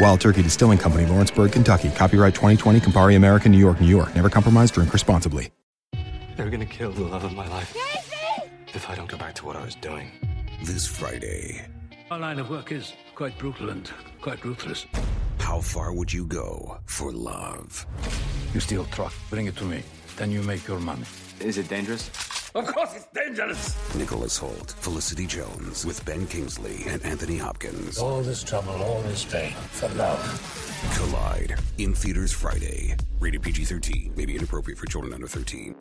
Wild Turkey Distilling Company, Lawrenceburg, Kentucky. Copyright 2020, Campari American, New York, New York. Never compromise, drink responsibly. They're gonna kill the love of my life. If I don't go back to what I was doing. This Friday, Our line of work is quite brutal and quite ruthless. how far would you go for love? You steal truck, bring it to me. Then you make your money. Is it dangerous? Of course it's dangerous. Nicholas Hoult, Felicity Jones, with Ben Kingsley and Anthony Hopkins. All this trouble, all this pain for love. Collide in theaters Friday. Rated PG 13, may be inappropriate for children under 13.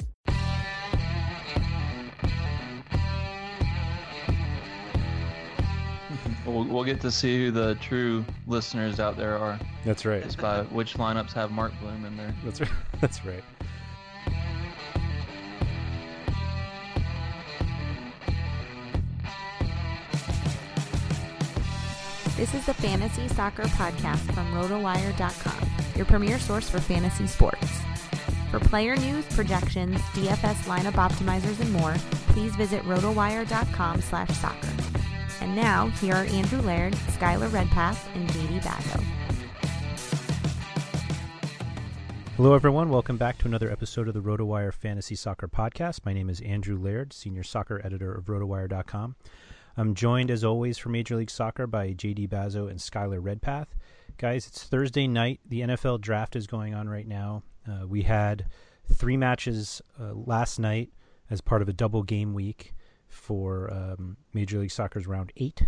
We'll, we'll get to see who the true listeners out there are. That's right. Just by which lineups have Mark Bloom in there. That's right. That's right. This is the Fantasy Soccer Podcast from RotoWire.com, your premier source for fantasy sports. For player news, projections, DFS lineup optimizers, and more, please visit RotoWire.com slash soccer. And now, here are Andrew Laird, Skylar Redpath, and JD Bazo. Hello, everyone. Welcome back to another episode of the RotoWire Fantasy Soccer Podcast. My name is Andrew Laird, senior soccer editor of RotoWire.com. I'm joined, as always, for Major League Soccer by JD Bazo and Skylar Redpath. Guys, it's Thursday night. The NFL draft is going on right now. Uh, we had three matches uh, last night as part of a double game week for um, Major League Soccer's round eight.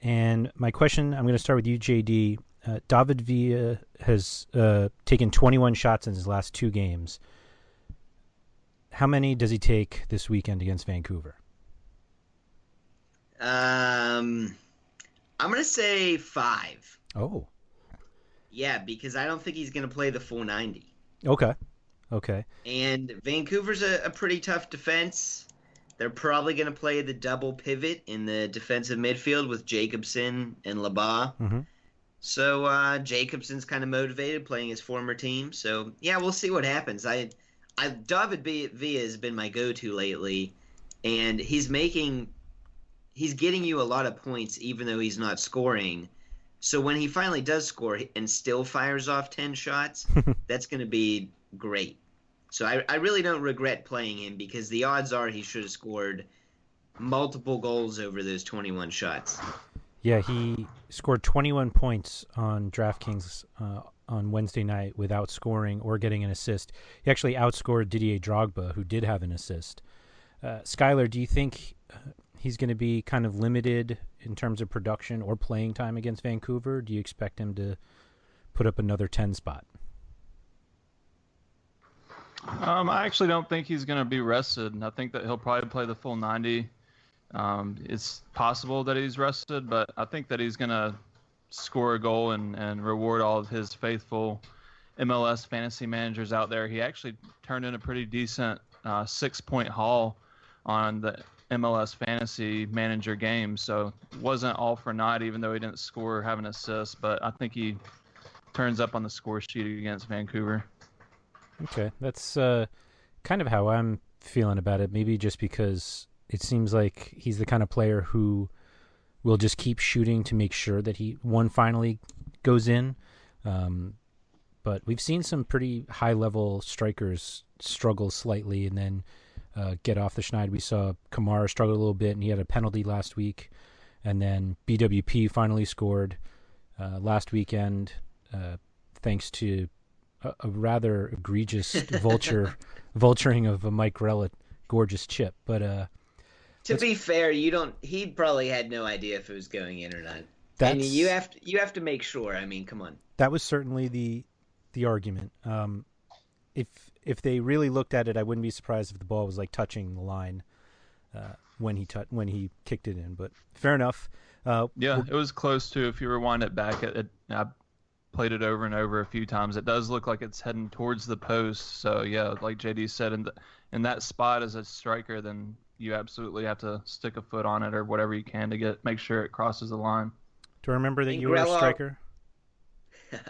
And my question, I'm going to start with you, JD. Uh, David Villa has uh, taken 21 shots in his last two games. How many does he take this weekend against Vancouver? Um, I'm gonna say five. Oh, Yeah, because I don't think he's gonna play the full 90. okay, okay. And Vancouver's a, a pretty tough defense. They're probably gonna play the double pivot in the defensive midfield with Jacobson and Laba. hmm So uh, Jacobson's kind of motivated playing his former team. So yeah, we'll see what happens. I, I David Villa has been my go-to lately, and he's making, he's getting you a lot of points even though he's not scoring. So when he finally does score and still fires off ten shots, that's going to be great. So I, I really don't regret playing him because the odds are he should have scored multiple goals over those 21 shots. Yeah, he scored 21 points on DraftKings uh, on Wednesday night without scoring or getting an assist. He actually outscored Didier Drogba, who did have an assist. Uh, Skylar, do you think uh, he's going to be kind of limited in terms of production or playing time against Vancouver? Do you expect him to put up another 10 spot? Um, I actually don't think he's going to be rested. I think that he'll probably play the full 90. Um, it's possible that he's rested, but I think that he's going to score a goal and, and reward all of his faithful MLS fantasy managers out there. He actually turned in a pretty decent uh, six point haul on the MLS fantasy manager game. So wasn't all for naught, even though he didn't score, or have an assist. But I think he turns up on the score sheet against Vancouver. Okay, that's uh, kind of how I'm feeling about it. Maybe just because it seems like he's the kind of player who will just keep shooting to make sure that he one finally goes in. Um, but we've seen some pretty high level strikers struggle slightly and then uh, get off the schneid. We saw Kamara struggle a little bit, and he had a penalty last week. And then BWP finally scored uh, last weekend, uh, thanks to a, a rather egregious vulture vulturing of a Mike Grella gorgeous chip. But uh, to be fair, you don't. He probably had no idea if it was going in or not. And you have to you have to make sure. I mean, come on. That was certainly the the argument. Um, if if they really looked at it, I wouldn't be surprised if the ball was like touching the line uh, when he t- when he kicked it in. But fair enough. Uh, yeah, it was close to. If you rewind it back, it, it, I played it over and over a few times. It does look like it's heading towards the post. So yeah, like JD said, in the, in that spot as a striker, then you absolutely have to stick a foot on it or whatever you can to get make sure it crosses the line. Do I remember that you were a striker?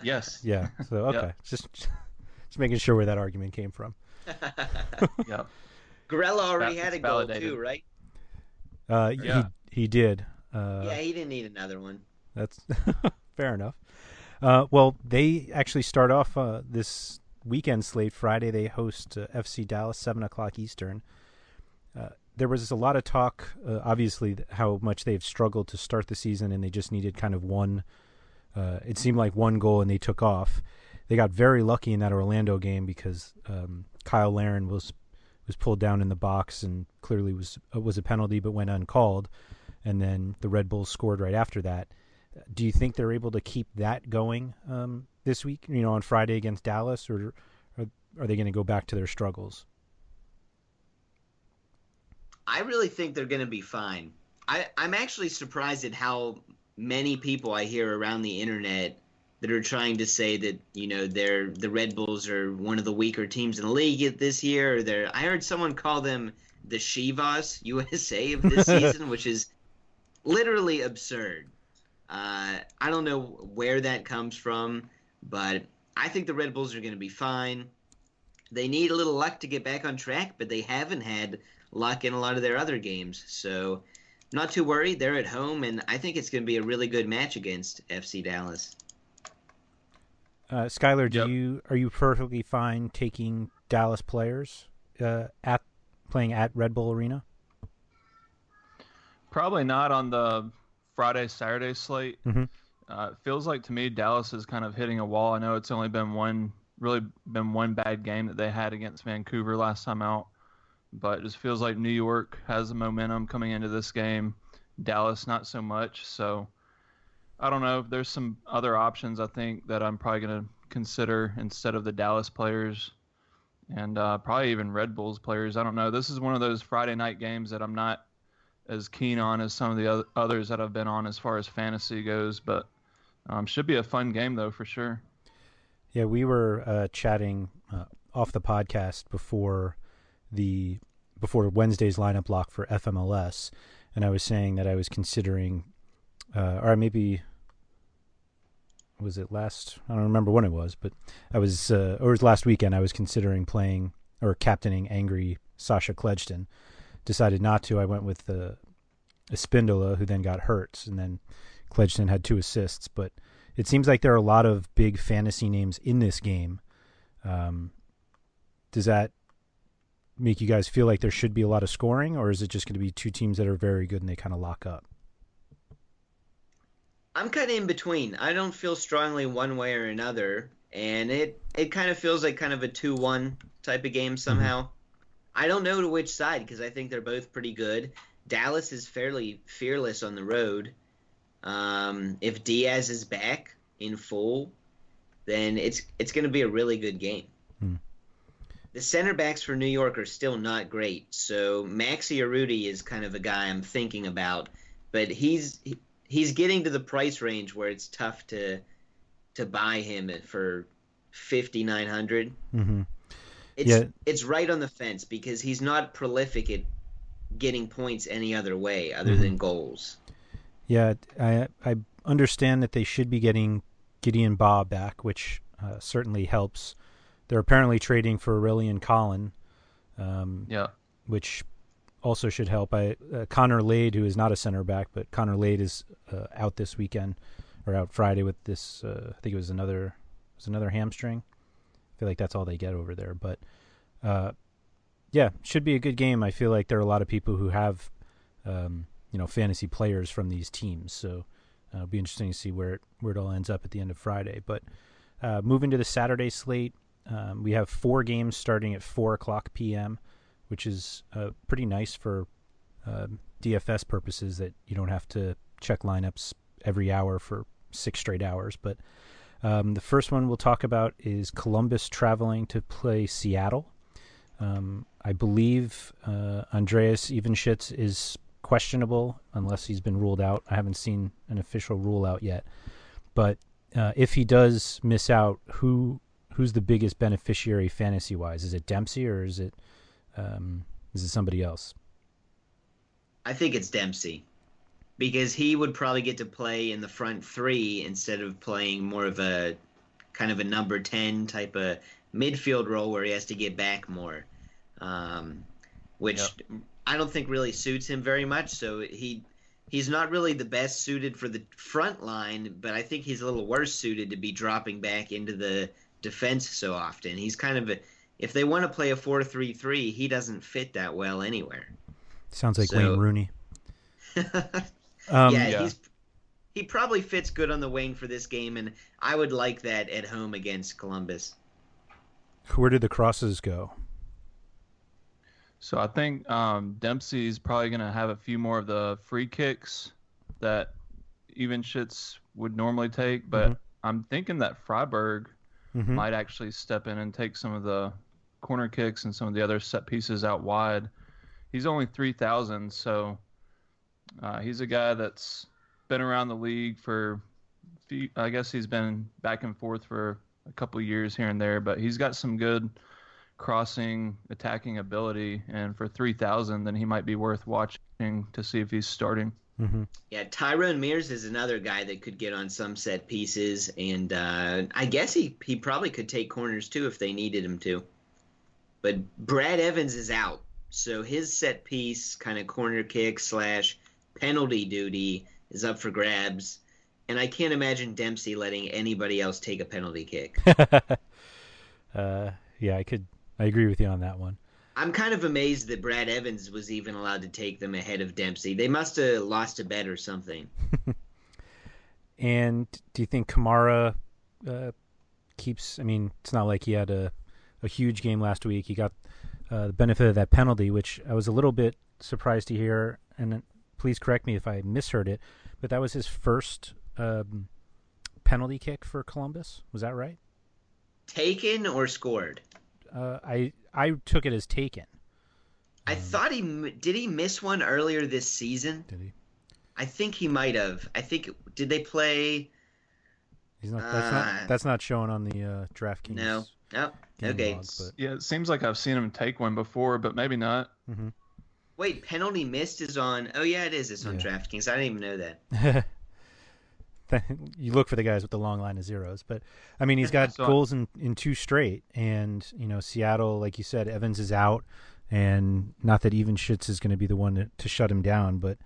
yes. Yeah. So okay, yep. just just making sure where that argument came from. yeah. Grella already That's had a goal validated. too, right? Uh, yeah. he he did. Uh, yeah, he didn't need another one. That's fair enough. Uh, well, they actually start off uh, this weekend slate. Friday, they host uh, FC Dallas, seven o'clock Eastern. Uh, there was a lot of talk, uh, obviously, how much they've struggled to start the season, and they just needed kind of one. Uh, it seemed like one goal, and they took off. They got very lucky in that Orlando game because um, Cyle Larin was was pulled down in the box and clearly was uh, was a penalty, but went uncalled. And then the Red Bulls scored right after that. Do you think they're able to keep that going um, this week? You know, on Friday against Dallas, or, or are they going to go back to their struggles? I really think they're going to be fine. I, I'm actually surprised at how many people I hear around the internet that are trying to say that you know they're the Red Bulls are one of the weaker teams in the league this year. Or they're I heard someone call them the Chivas USA of this season, which is literally absurd. Uh, I don't know where that comes from, but I think the Red Bulls are going to be fine. They need a little luck to get back on track, but they haven't had luck in a lot of their other games. So, not too worried. They're at home, and I think it's going to be a really good match against FC Dallas. Uh, Skylar, do yep. you are you perfectly fine taking Dallas players uh, at playing at Red Bull Arena? Probably not on the Friday Saturday slate. Mm-hmm. Uh, it feels like to me Dallas is kind of hitting a wall. I know it's only been one really been one bad game that they had against Vancouver last time out but it just feels like New York has the momentum coming into this game. Dallas not so much. So I don't know. There's some other options I think that I'm probably going to consider instead of the Dallas players and uh, probably even Red Bulls players. I don't know. This is one of those Friday night games that I'm not as keen on as some of the others that I've been on as far as fantasy goes, but um, should be a fun game though for sure. Yeah, we were uh, chatting uh, off the podcast before the before Wednesday's lineup block for FMLS, and I was saying that I was considering, uh, or maybe was it last? I don't remember when it was, but I was, uh, or it was last weekend. I was considering playing or captaining angry Sacha Kljestan. Decided not to. I went with the uh, who then got hurt, and then Kljestan had two assists. But it seems like there are a lot of big fantasy names in this game. Um, does that make you guys feel like there should be a lot of scoring, or is it just going to be two teams that are very good and they kind of lock up? I'm kind of in between. I don't feel strongly one way or another, and it it kind of feels like kind of a two-one type of game somehow. Mm-hmm. I don't know to which side because I think they're both pretty good. Dallas is fairly fearless on the road. Um, if Diaz is back in full, then it's it's going to be a really good game. Hmm. The center backs for New York are still not great, so Maxi Urruti is kind of a guy I'm thinking about, but he's he's getting to the price range where it's tough to to buy him for fifty nine hundred. Mm-hmm. It's yeah. it's right on the fence because he's not prolific at getting points any other way other mm-hmm. than goals. Yeah, I I understand that they should be getting Gideon Baah back, which uh, certainly helps. They're apparently trading for Aurélien Collin. Um, yeah. Which also should help. I uh, Connor Lade, who is not a center back, but Connor Lade is uh, out this weekend or out Friday with this. Uh, I think it was another it was another hamstring. I feel like that's all they get over there, but uh, yeah, should be a good game. I feel like there are a lot of people who have um, you know fantasy players from these teams, so uh, it'll be interesting to see where it, where it all ends up at the end of Friday. But uh, moving to the Saturday slate, um, we have four games starting at four o'clock p.m which is uh, pretty nice for uh, um, DFS purposes that you don't have to check lineups every hour for six straight hours. But um, the first one we'll talk about is Columbus traveling to play Seattle. Um, I believe uh, Andreas Ivanschitz is questionable unless he's been ruled out. I haven't seen an official rule out yet. But uh, if he does miss out, who who's the biggest beneficiary fantasy wise? Is it Dempsey or is it um, is it somebody else? I think it's Dempsey because he would probably get to play in the front three instead of playing more of a kind of a number 10 type of midfield role where he has to get back more, um, which yep. I don't think really suits him very much. So he he's not really the best suited for the front line, but I think he's a little worse suited to be dropping back into the defense so often. He's kind of a if they want to play a four-three-three, he doesn't fit that well anywhere. Sounds like so, Wayne Rooney. um, yeah, yeah, he's he probably fits good on the wing for this game, and I would like that at home against Columbus. Where did the crosses go? So I think um, Dempsey's probably going to have a few more of the free kicks that Ivanschitz would normally take, but mm-hmm. I'm thinking that Friberg mm-hmm. might actually step in and take some of the corner kicks and some of the other set pieces out wide. He's only 3,000, so uh, he's a guy that's been around the league for, few, I guess he's been back and forth for a couple years here and there, but he's got some good crossing attacking ability. And for 3,000, then he might be worth watching to see if he's starting. Mm-hmm. Yeah, Tyrone Mears is another guy that could get on some set pieces, and uh, I guess he he probably could take corners too if they needed him to. But Brad Evans is out, so his set piece kind of corner kick slash penalty duty is up for grabs. And I can't imagine Dempsey letting anybody else take a penalty kick. uh, yeah, I could. I agree with you on that one. I'm kind of amazed that Brad Evans was even allowed to take them ahead of Dempsey. They must have lost a bet or something. and do you think Kamara uh, keeps? I mean, it's not like he had a a huge game last week. He got uh, the benefit of that penalty, which I was a little bit surprised to hear. And please correct me if I misheard it, but that was his first um, penalty kick for Columbus. Was that right? Taken or scored? Uh, I I took it as taken. I um, thought he did. He miss one earlier this season. Did he? I think he might have. I think did they play? He's not. That's uh, not. That's not showing on the uh, DraftKings. No. Oh, okay. Log, but... Yeah, it seems like I've seen him take one before, but maybe not. Mm-hmm. Wait, penalty missed is on. Oh yeah, it is. It's on yeah. DraftKings. I didn't even know that. you look for the guys with the long line of zeros, but I mean, he's got goals in in two straight, and you know, Seattle, like you said, Evans is out, and not that Ivanschitz is going to be the one to, to shut him down, but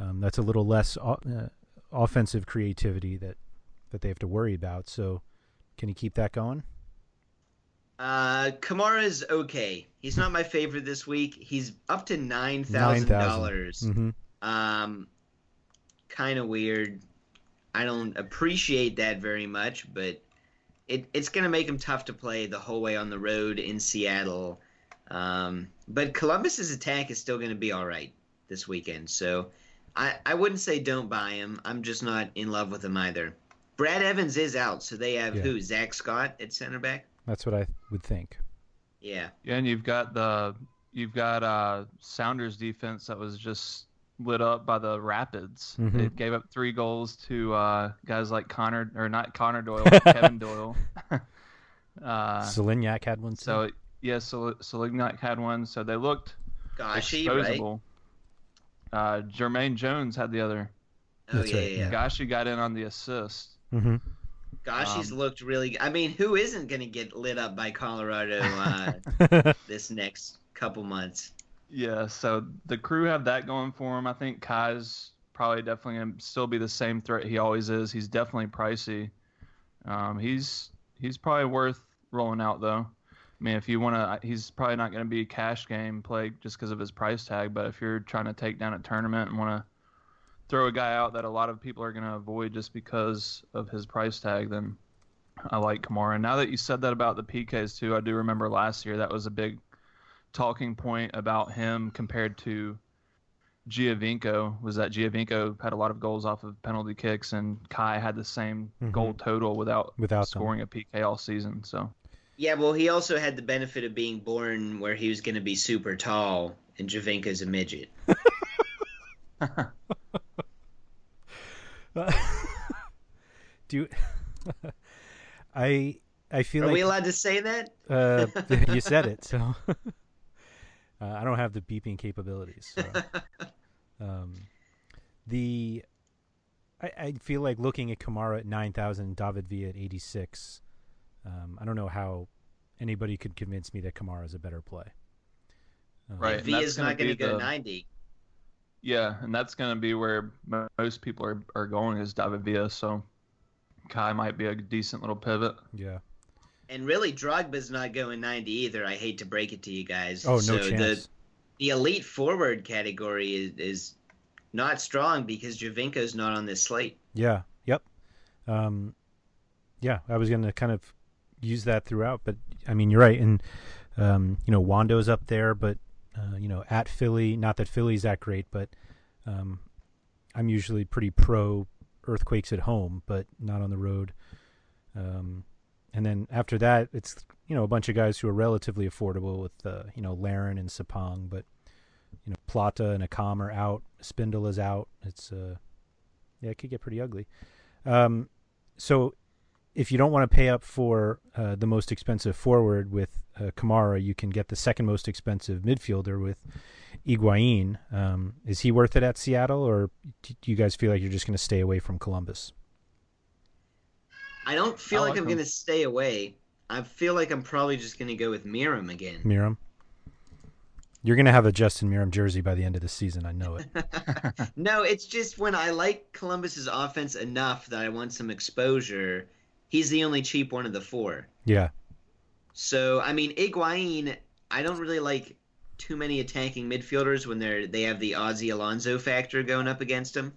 um, that's a little less uh, offensive creativity that that they have to worry about. So, can he keep that going? Uh, Kamara's okay. He's not my favorite this week. He's up to nine thousand dollars. Mm-hmm. Um, kind of weird. I don't appreciate that very much, but it, it's going to make him tough to play the whole way on the road in Seattle. Um, but Columbus's attack is still going to be all right this weekend. So I, I wouldn't say don't buy him. I'm just not in love with him either. Brad Evans is out, so they have Yeah. who? Zach Scott at center back. That's what I would think. Yeah. Yeah, and you've got the you've got uh, Sounders defense that was just lit up by the Rapids. Mhm. They gave up three goals to uh, guys like Connor or not Connor Doyle, but Kevin Doyle. uh, Solignac had one. Too. so yes, Sol- Solignac had one. So they looked Gashi, right? Uh, Jermaine Jones had the other. Oh That's yeah, right, yeah. Gashi got in on the assist. hmm Gosh, he's Um, looked really. I mean, who isn't going to get lit up by Colorado uh, this next couple months? Yeah, so the crew have that going for him. I think Kai's probably definitely gonna still be the same threat he always is. He's definitely pricey. Um, he's he's probably worth rolling out though. I mean, if you want to, he's probably not going to be a cash game play just because of his price tag. But if you're trying to take down a tournament and want to throw a guy out that a lot of people are going to avoid just because of his price tag, then I like Kamara. And Now that you said that about the PKs too, I do remember last year that was a big talking point about him compared to Giovinco was that Giovinco had a lot of goals off of penalty kicks, and Kai had the same Mhm. goal total without Without them. scoring a PK all season. So Yeah, well, he also had the benefit of being born where he was going to be super tall, and Giovinco's a midget. Do you, I I feel Are like we allowed to say that? uh, you said it, so uh, I don't have the beeping capabilities. So. um, the I, I feel like looking at Kamara at nine thousand, David Villa at eighty six. Um, I don't know how anybody could convince me that Kamara is a better play. Um, Right. and Villa's not going to go the- 90. Yeah, and that's going to be where most people are, are going is David Villa. So Kai might be a decent little pivot. Yeah. And really, Drogba's not going 90 either. I hate to break it to you guys. Oh, no so chance. The, the elite forward category is, is not strong because Giovinco's not on this slate. Yeah. Yep. Um, yeah, I was going to kind of use that throughout, but I mean, you're right. And, um, you know, Wondo's up there, but, uh, you know, at Philly, not that Philly's that great, but um, I'm usually pretty pro earthquakes at home, but not on the road. Um, and then after that, it's, you know, a bunch of guys who are relatively affordable with, uh, you know, Larin and Sapong, but, you know, Plata and Akam are out. Spindle is out. It's, uh, yeah, it could get pretty ugly. Um, so if you don't want to pay up for uh, the most expensive forward with uh, Kamara, you can get the second most expensive midfielder with Higuain. Um, is he worth it at Seattle, or do you guys feel like you're just going to stay away from Columbus? I don't feel I like, like I'm going to stay away. I feel like I'm probably just going to go with Meram again. Meram? You're going to have a Justin Meram jersey by the end of the season. I know it. no, it's just when I like Columbus's offense enough that I want some exposure. He's the only cheap one of the four. yeah. So I mean, Higuain, I don't really like too many attacking midfielders when they're they have the Ozzie Alonso factor going up against them.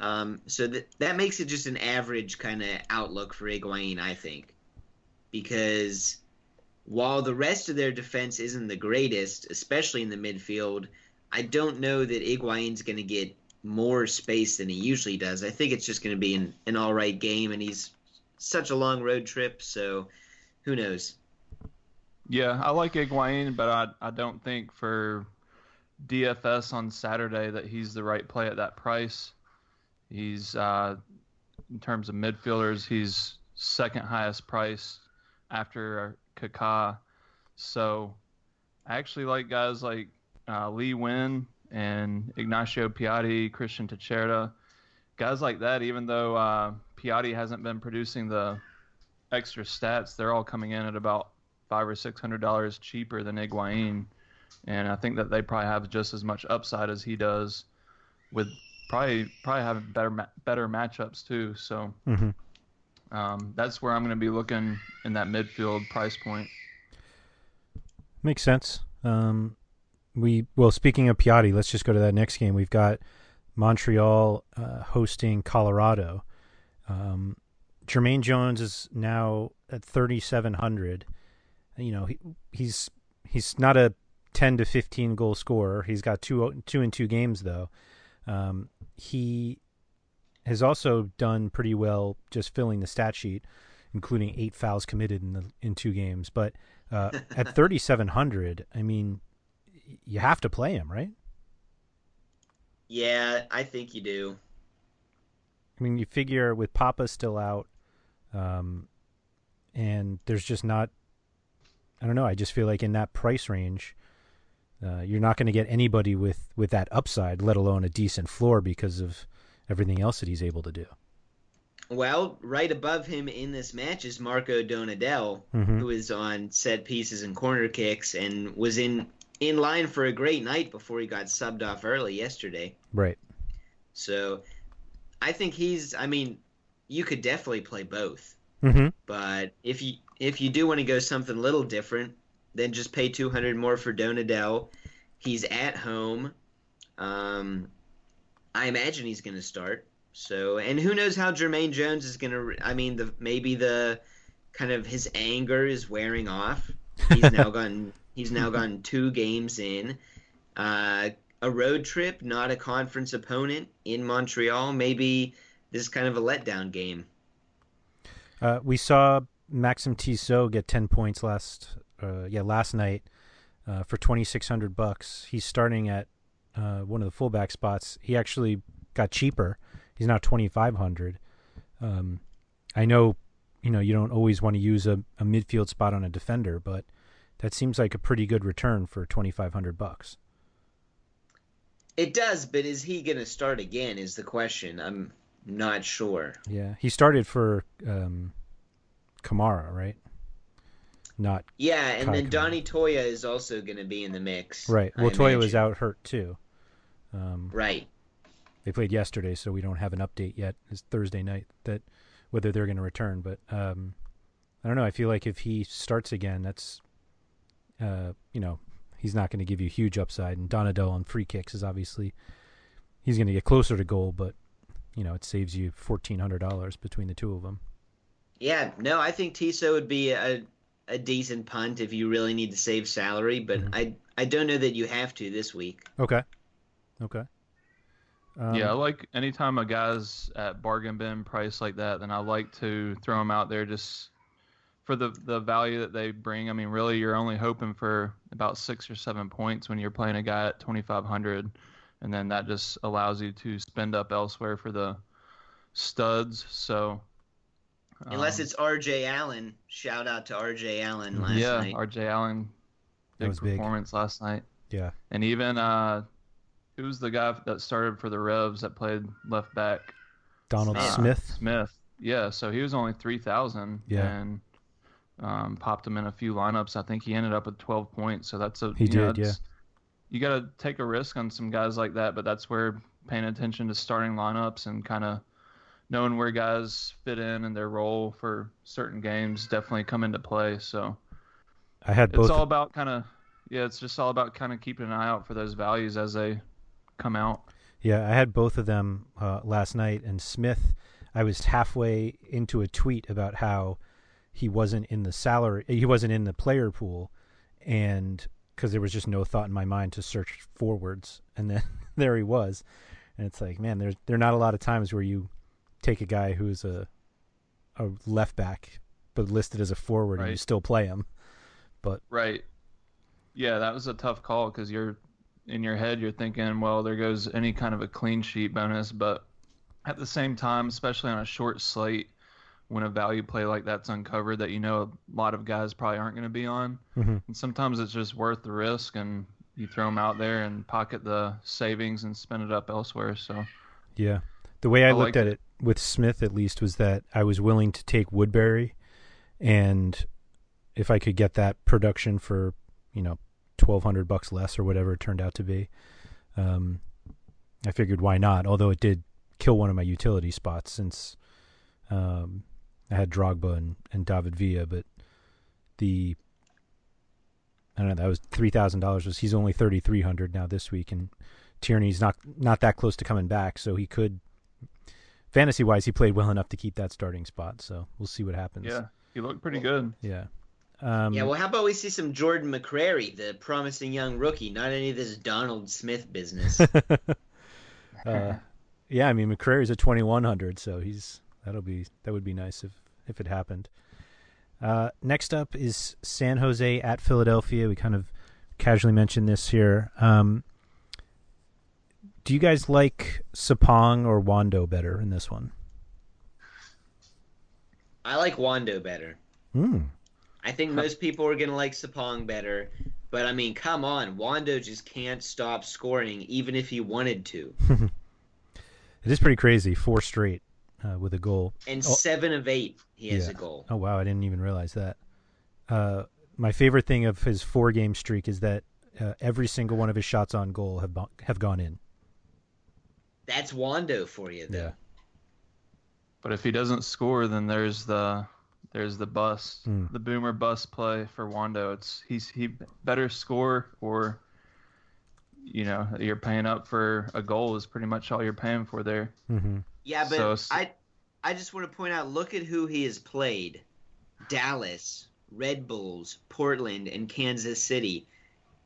Um, so that that makes it just an average kind of outlook for Higuain, I think, because while the rest of their defense isn't the greatest, especially in the midfield, I don't know that Higuain's going to get more space than he usually does. I think it's just going to be an, an all right game, and he's such a long road trip, so who knows? Yeah, I like Higuain, but I I don't think for DFS on Saturday that he's the right play at that price. He's uh, in terms of midfielders, he's second highest price after Kaká. So I actually like guys like uh, Lee Nguyen and Ignacio Piatti, Cristian Techera, guys like that. Even though uh, Piatti hasn't been producing the extra stats, they're all coming in at about five or six hundred dollars cheaper than Higuain, and I think that they probably have just as much upside as he does, with probably probably having better ma- better matchups too. So hmm um, that's where I'm going to be looking in that midfield price point. Makes sense. Um, we well, speaking of Piatti, let's just go to that next game. We've got Montreal uh, hosting Colorado. Um, Jermaine Jones is now at 3,700. You know, he, he's he's not a 10 to 15 goal scorer. He's got two two in two games though. Um, he has also done pretty well just filling the stat sheet, including eight fouls committed in the in two games. But uh, at 3,700, I mean, you have to play him, right? Yeah, I think you do. I mean, you figure with Papa still out, um, and there's just not. I don't know. I just feel like in that price range, uh, you're not going to get anybody with with that upside, let alone a decent floor, because of everything else that he's able to do. Well, right above him in this match is Marco Donadel, Mhm. who is on set pieces and corner kicks and was in in line for a great night before he got subbed off early yesterday. Right. So, I think he's. I mean, you could definitely play both, Mm-hmm. but if you if you do want to go something a little different, then just pay two hundred more for Donadel. He's at home. Um, I imagine he's going to start. So, and who knows how Jermaine Jones is going to? I mean, the maybe the kind of his anger is wearing off. He's now gotten he's now gotten two games in. Uh, a road trip, not a conference opponent in Montreal. Maybe this is kind of a letdown game. Uh, we saw Maxim Tissot get ten points last, uh, yeah, last night uh, for twenty six hundred bucks. He's starting at uh, one of the fullback spots. He actually got cheaper. He's now twenty five hundred. Um, I know, you know, you don't always want to use a, a midfield spot on a defender, but that seems like a pretty good return for twenty five hundred bucks. It does, but is he going to start again? Is the question. I'm not sure. Yeah, he started for um, Kamara, right? Not Yeah, and Kai then Kamara. Donny Toia is also going to be in the mix. right. I Well, Toia was out hurt too. Um, Right. They played yesterday, so we don't have an update yet. It's Thursday night that whether they're going to return. But um, I don't know. I feel like if he starts again, that's uh, you know he's not going to give you huge upside. And Donadel on free kicks is obviously he's going to get closer to goal, but you know it saves you fourteen hundred dollars between the two of them. Yeah, no, I think Tissot would be a a decent punt if you really need to save salary, but Mm-hmm. I I don't know that you have to this week. Okay. Okay. Um, yeah, I like anytime a guy's at bargain bin price like that, then I like to throw him out there just for the the value that they bring. I mean, really, you're only hoping for about six or seven points when you're playing a guy at 2,500, and then that just allows you to spend up elsewhere for the studs. So, Unless um, it's R.J. Allen. Shout out to R.J. Allen last yeah, night. R.J. Allen, That big was big. performance last night. Yeah. And even uh, who's the guy that started for the Revs that played left back? Donald Uh, Smith. Smith. Yeah, so he was only three thousand. Yeah. And um, popped him in a few lineups. I think he ended up with twelve points. So that's a He you know, did, yeah. You got to take a risk on some guys like that, but that's where paying attention to starting lineups and kind of knowing where guys fit in and their role for certain games definitely come into play. So I had both. it's all about kind of yeah, it's just all about kind of keeping an eye out for those values as they come out. Yeah, I had both of them uh, last night. And Smith, I was halfway into a tweet about how he wasn't in the salary, he wasn't in the player pool, and because there was just no thought in my mind to search forwards, and then there he was, and it's like, man, there's there are not a lot of times where you take a guy who's a a left back but listed as a forward and you still play him, but Right. Yeah, that was a tough call because you're in your head you're thinking, well, there goes any kind of a clean sheet bonus, but at the same time, especially on a short slate, when a value play like that's uncovered that you know a lot of guys probably aren't going to be on, Mhm. and sometimes it's just worth the risk, and you throw them out there and pocket the savings and spend it up elsewhere. So Yeah. The way I, I looked at it. it with Smith at least was that I was willing to take Woodbury and if I could get that production for, you know, 1200 bucks less or whatever it turned out to be. Um I figured why not, although it did kill one of my utility spots since um I had Drogba and, and David Villa, but the I don't know, that was three thousand dollars was he's only thirty three hundred now this week and Tierney's not not that close to coming back, so he could fantasy wise, he played well enough to keep that starting spot. So we'll see what happens. Yeah, he looked pretty good. Yeah. Um, yeah, well, how about we see some Jordan McCrary, the promising young rookie, not any of this Donald Smith business. uh, yeah, I mean McCrary's a 2100, so he's that'll be that would be nice if if it happened. Uh, next up is San Jose at Philadelphia. We kind of casually mentioned this here. Um, do you guys like Sapong or Wondo better in this one? I like Wondo better. Hmm. I think most people are going to like Sapong better. But I mean, come on, Wondo just can't stop scoring, even if he wanted to. it is pretty crazy. Four straight uh, with a goal, and oh, seven of eight he has yeah. a goal. Oh wow, I didn't even realize that. Uh, my favorite thing of his four game streak is that uh, every single one of his shots on goal have have gone in. That's Wondo for you, though. Yeah. But if he doesn't score, then there's the there's the bust, mm. the boomer bust play for Wondo. It's he's he better score or you know you're paying up for a goal is pretty much all you're paying for there. Mm-hmm. Yeah, but so, I I just want to point out look at who he has played: Dallas, Red Bulls, Portland, and Kansas City.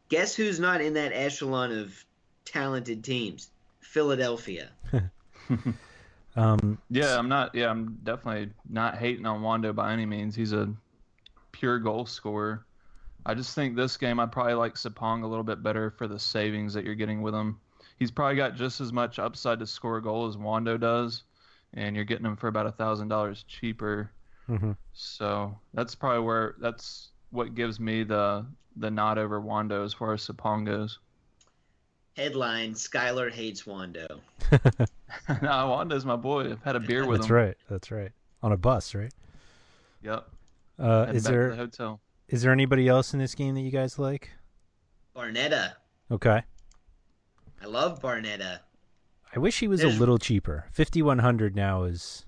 Guess who's not in that echelon of talented teams? Philadelphia. um, yeah, I'm not. Yeah, I'm definitely not hating on Wondo by any means. He's a pure goal scorer. I just think this game I'd probably like Sapong a little bit better for the savings that you're getting with him. He's probably got just as much upside to score a goal as Wondo does, and you're getting him for about a thousand dollars cheaper. Mm-hmm. So that's probably where that's what gives me the the nod over Wondo as far as Sapong goes. Headline: Skylar hates Wondo. no, Wondo's my boy. I've had a beer with That's him. That's right. That's right. On a bus, right? Yep. Uh, is there the hotel? Is there anybody else in this game that you guys like? Barnetta. Okay. I love Barnetta. I wish he was There's... a little cheaper. Fifty one hundred now is.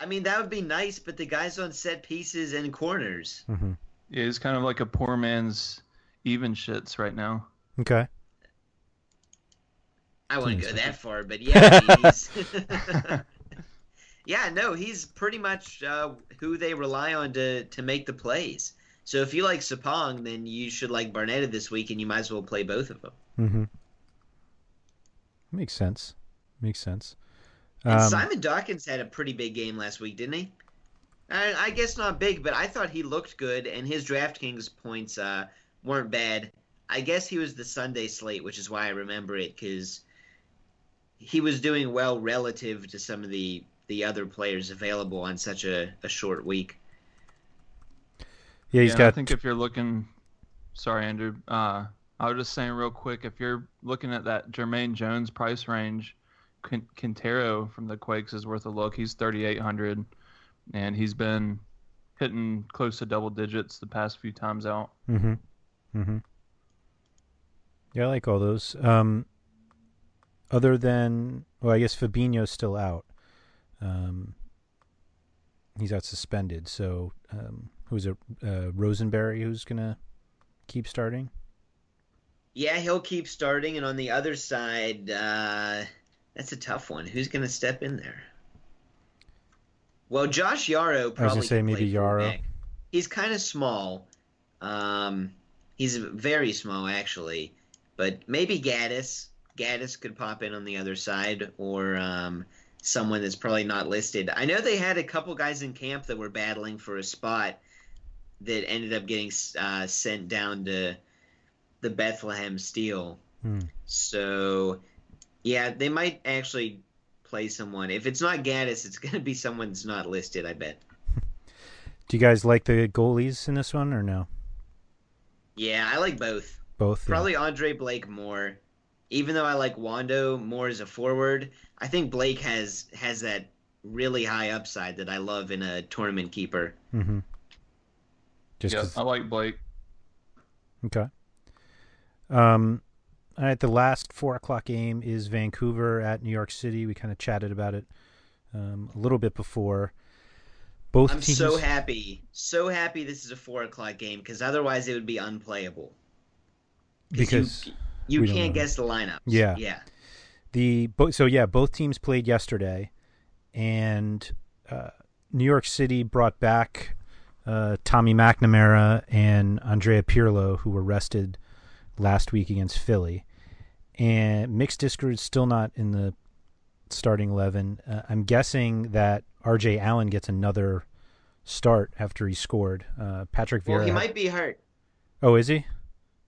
I mean, that would be nice, but the guy's on set pieces and corners. Mm-hmm. Yeah, he's kind of like a poor man's Ivanschitz right now. Okay. I wouldn't go that far, but yeah, yeah, no, he's pretty much uh, who they rely on to to make the plays. So if you like Sapong, then you should like Barnetta this week, and you might as well play both of them. Mm-hmm. Makes sense. Makes sense. And um, Simon Dawkins had a pretty big game last week, didn't he? I, I, guess not big, but I thought he looked good, and his DraftKings points uh, weren't bad. I guess he was the Sunday slate, which is why I remember it because he was doing well relative to some of the the other players available on such a, a short week. Yeah, he's yeah, got. I think if you're looking, sorry, Andrew. Uh, I was just saying real quick, if you're looking at that Jermaine Jones price range, Quintero from the Quakes is worth a look. He's 3,800, and he's been hitting close to double digits the past few times out. Mm-hmm. Mm-hmm. Yeah, I like all those. Um, other than well, I guess Fabinho's still out. Um, he's out suspended. So um, who's it? Uh, Rosenberry who's gonna keep starting? Yeah, he'll keep starting, and on the other side, uh, that's a tough one. Who's gonna step in there? Well, Josh Yaro probably. I was gonna say maybe Yaro. Back. He's kind of small. Um, he's very small actually, but maybe Gaddis. Gaddis could pop in on the other side, or um, someone that's probably not listed. I know they had a couple guys in camp that were battling for a spot that ended up getting uh, sent down to the Bethlehem Steel. Hmm. So, yeah, they might actually play someone. If it's not Gaddis, it's going to be someone that's not listed. I bet. Do you guys like the goalies in this one or no? Yeah, I like both. Both. Probably yeah. Andre Blake more even though I like Wondo more as a forward, I think Blake has has that really high upside that I love in a tournament keeper. Mm-hmm. Just yeah, I like Blake. Okay. Um, all right. The last four o'clock game is Vancouver at New York City. We kind of chatted about it um, a little bit before. Both I'm teams... so happy, so happy this is a four o'clock game because otherwise it would be unplayable. Because. You, you can't guess the lineup. Yeah, yeah. The so yeah, both teams played yesterday, and uh, New York City brought back uh, Tommy McNamara and Andrea Pirlo, who were rested last week against Philly. And Mix Diskerud is still not in the starting 11. Uh, I'm guessing that RJ Allen gets another start after he scored. Uh, Patrick Vieira. Well, he might be hurt. Oh, is he?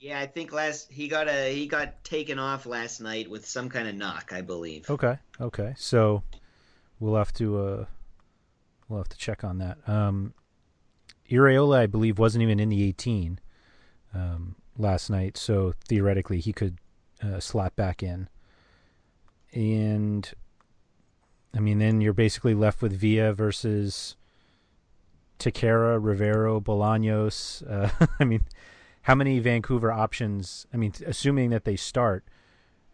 Yeah, I think last he got a he got taken off last night with some kind of knock, I believe. Okay, okay. So we'll have to uh, we'll have to check on that. Um, Iraola, I believe, wasn't even in the 18 um, last night, so theoretically he could uh, slap back in. And I mean, then you're basically left with Villa versus Techera, Rivero, Bolaños. Uh, I mean, how many Vancouver options? I mean, assuming that they start,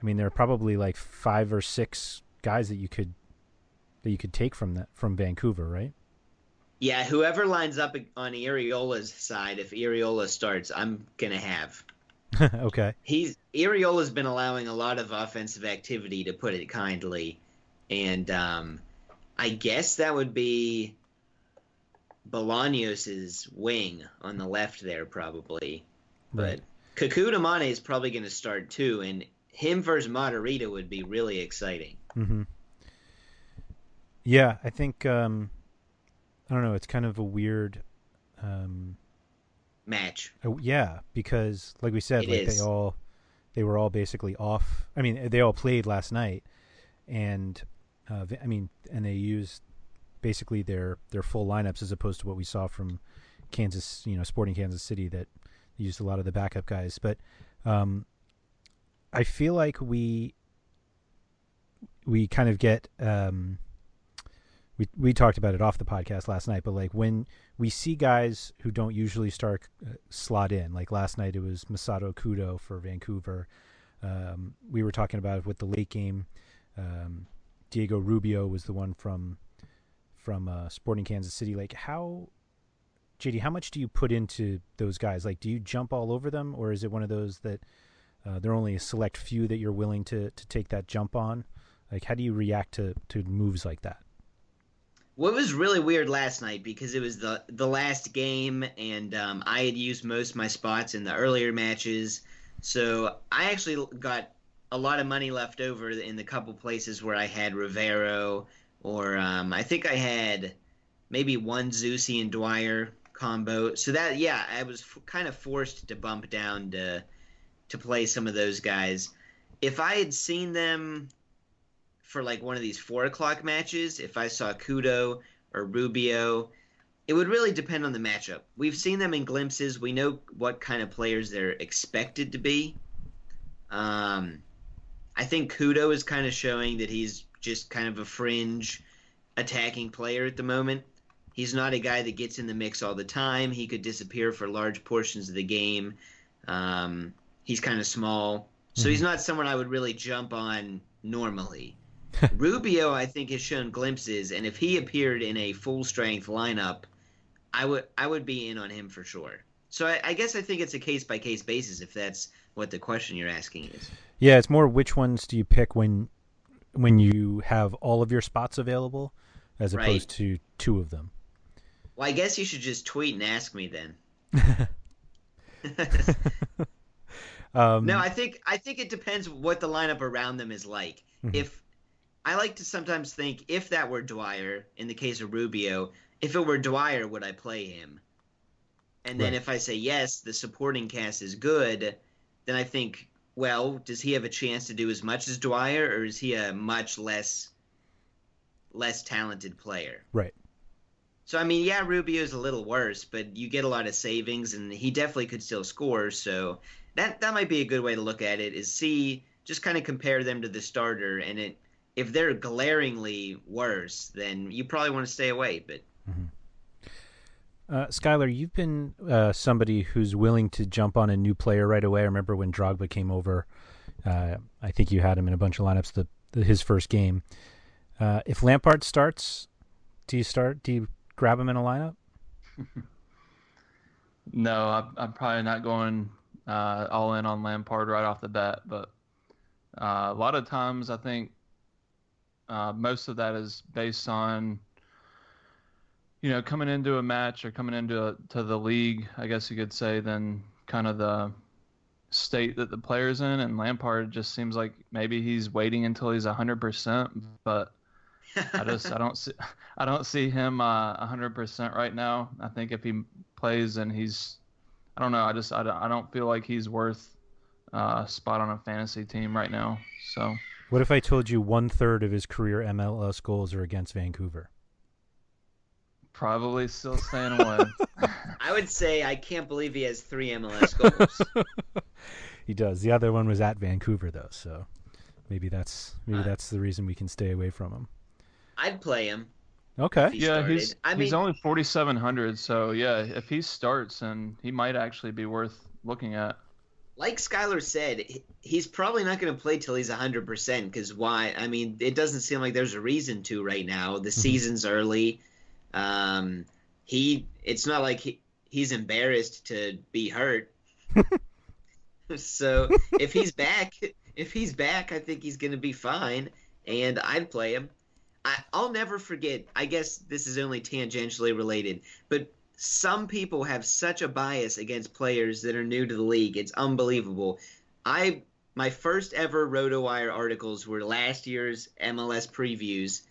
I mean, there are probably like five or six guys that you could that you could take from that from Vancouver, right? Yeah, whoever lines up on Iraola's side, if Iraola starts, I'm gonna have. okay. He's Iraola's been allowing a lot of offensive activity, to put it kindly, and um, I guess that would be Bolaños's wing on the left there, probably. Right. But Kekuta Manneh is probably going to start too, and him versus Matarrita would be really exciting. Mm-hmm. Yeah, I think um, I don't know. It's kind of a weird um, match. Uh, yeah, because like we said, It like is. they all they were all basically off. I mean, they all played last night, and uh, I mean, and they used basically their their full lineups as opposed to what we saw from Kansas, you know, Sporting Kansas City that used a lot of the backup guys. But um, I feel like we we kind of get um, we we talked about it off the podcast last night, but like when we see guys who don't usually start uh, slot in, like last night it was Masato Kudo for Vancouver. Um, we were talking about it with the late game. Um, Diego Rubio was the one from from uh, Sporting Kansas City. Like how, JD, how much do you put into those guys? Like, do you jump all over them, or is it one of those that uh, there are only a select few that you're willing to to take that jump on? Like, how do you react to to moves like that? What was really weird last night because it was the the last game, and um, I had used most of my spots in the earlier matches, so I actually got a lot of money left over in the couple places where I had Rivero, or um, I think I had maybe one Zusi and Dwyer combo. So that yeah, I was f- kind of forced to bump down to to play some of those guys. If I had seen them for like one of these four o'clock matches, if I saw Kudo or Rubio, it would really depend on the matchup. We've seen them in glimpses. We know what kind of players they're expected to be. Um, I think Kudo is kind of showing that he's just kind of a fringe attacking player at the moment. He's not a guy that gets in the mix all the time. He could disappear for large portions of the game. Um, he's kind of small. So he's not someone I would really jump on normally. Rubio, I think, has shown glimpses, and if he appeared in a full strength lineup, I would I would be in on him for sure. So I, I guess I think it's a case by case basis if that's what the question you're asking is. Yeah, it's more which ones do you pick when when you have all of your spots available, as Right. opposed to two of them. Well, I guess you should just tweet and ask me then. Um, no, I think I think it depends what the lineup around them is like. Mhm. If I like to sometimes think if that were Dwyer in the case of Rubio, if it were Dwyer, would I play him? And then Right. if I say yes, the supporting cast is good, then I think, well, does he have a chance to do as much as Dwyer, or is he a much less less talented player? Right. So I mean, yeah, Rubio's a little worse, but you get a lot of savings, and he definitely could still score. So that that might be a good way to look at it. Is see, just kind of compare them to the starter, and it if they're glaringly worse, then you probably want to stay away. But Uh, Skylar, you've been uh, somebody who's willing to jump on a new player right away. I remember when Drogba came over. Uh, I think you had him in a bunch of lineups. The, the his first game. Uh, if Lampard starts, do you start? Do you grab him in a lineup? No, I'm, I'm probably not going uh, all in on Lampard right off the bat. But uh, a lot of times, I think uh, most of that is based on you know coming into a match or coming into a, to the league, I guess you could say, then kind of the state that the player's in. And Lampard just seems like maybe he's waiting until he's hundred percent, but I just I don't see I don't see him uh, hundred percent right now. I think if he plays and he's I don't know I just I don't, I don't feel like he's worth uh, spot on a fantasy team right now. So what if I told you one third of his career MLS goals are against Vancouver? Probably still staying away. I would say I can't believe he has three MLS goals. he does. The other one was at Vancouver though, so maybe that's maybe uh, that's the reason we can stay away from him. I'd play him. Okay. He yeah, started. he's I mean, he's only forty seven hundred, so yeah, if he starts, and he might actually be worth looking at. Like Skylar said, he's probably not going to play till he's hundred percent. Because why? I mean, it doesn't seem like there's a reason to right now. The mm-hmm. season's early. Um, he, it's not like he, he's embarrassed to be hurt. so if he's back, if he's back, I think he's going to be fine, and I'd play him. I, I'll never forget. I guess this is only tangentially related, but some people have such a bias against players that are new to the league. It's unbelievable. I my first ever RotoWire articles were last year's MLS previews,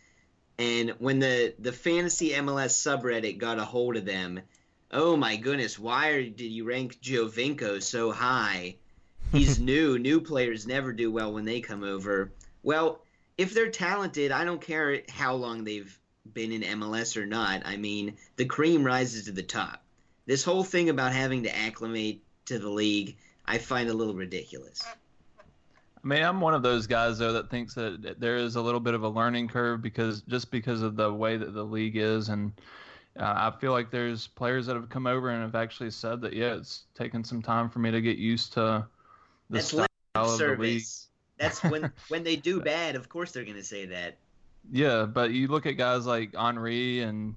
and when the the fantasy MLS subreddit got a hold of them, oh my goodness, why did you rank Giovinco so high? He's new. New players never do well when they come over. Well, if they're talented, I don't care how long they've been in MLS or not. I mean, the cream rises to the top. This whole thing about having to acclimate to the league, I find a little ridiculous. I mean, I'm one of those guys though that thinks that there is a little bit of a learning curve because just because of the way that the league is, and uh, I feel like there's players that have come over and have actually said that yeah, it's taken some time for me to get used to the That's style of service. the league. That's when when they do bad. Of course, they're going to say that. Yeah, but you look at guys like Henri, and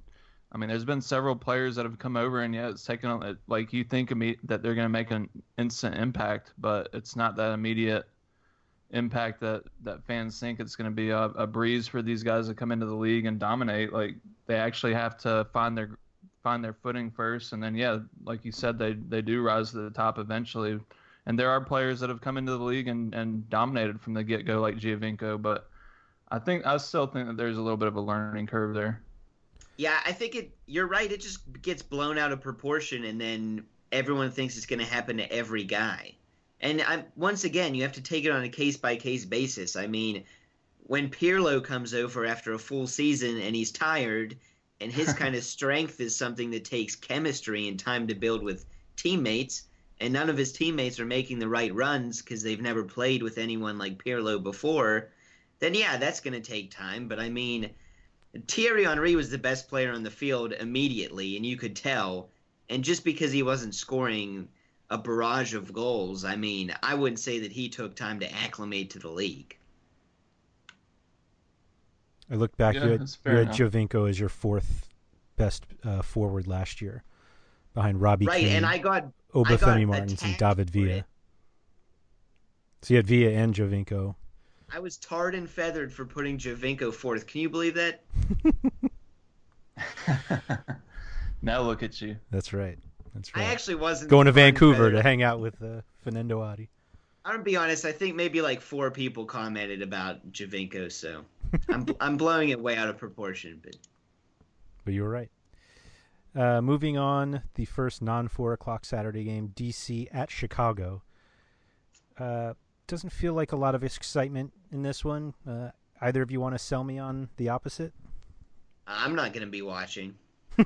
I mean, there's been several players that have come over and yeah, it's taken like you think that they're going to make an instant impact, but it's not that immediate impact that that fans think it's going to be a, a breeze for these guys to come into the league and dominate. Like they actually have to find their find their footing first, and then yeah, like you said, they they do rise to the top eventually and there are players that have come into the league and, and dominated from the get go, like Giovinco. But I think I still think that there's a little bit of a learning curve there. Yeah, I think it. You're right. It just gets blown out of proportion, and then everyone thinks it's going to happen to every guy. And I, once again, you have to take it on a case by case basis. I mean, when Pirlo comes over after a full season and he's tired, and his kind of strength is something that takes chemistry and time to build with teammates and none of his teammates are making the right runs because they've never played with anyone like Pirlo before, then yeah, that's going to take time. But I mean, Thierry Henry was the best player on the field immediately, and you could tell. And just because he wasn't scoring a barrage of goals, I mean, I wouldn't say that he took time to acclimate to the league. I look back, yeah, you had, you had Giovinco as your fourth best uh, forward last year, behind Robbie. Right, Kane. and I got Obafemi Martins and David Villa. So you had Villa and Giovinco. I was tarred and feathered for putting Giovinco fourth. Can you believe that? now look at you. That's right. That's right. I actually wasn't going to Vancouver to hang out with uh, Fanendo Adi. I'm gonna be honest. I think maybe like four people commented about Giovinco, so I'm I'm blowing it way out of proportion. But but you were right. Uh, moving on, the first non four o'clock Saturday game, DC at Chicago. Uh, doesn't feel like a lot of excitement in this one. Uh, either of you want to sell me on the opposite? I'm not going to be watching.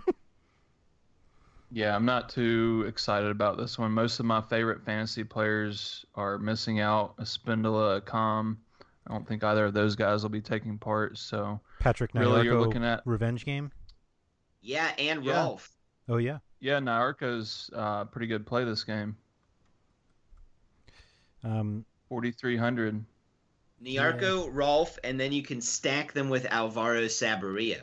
yeah, I'm not too excited about this one. Most of my favorite fantasy players are missing out. Espindola, Com. I don't think either of those guys will be taking part. So Patrick Nyarko, really, you're looking at revenge game. Yeah, and yeah. Rolfe. Oh yeah. Yeah, Nyarko's uh, pretty good play this game. Um, forty three hundred. Nyarko, yeah. Rolfe, and then you can stack them with Alvaro Saborio,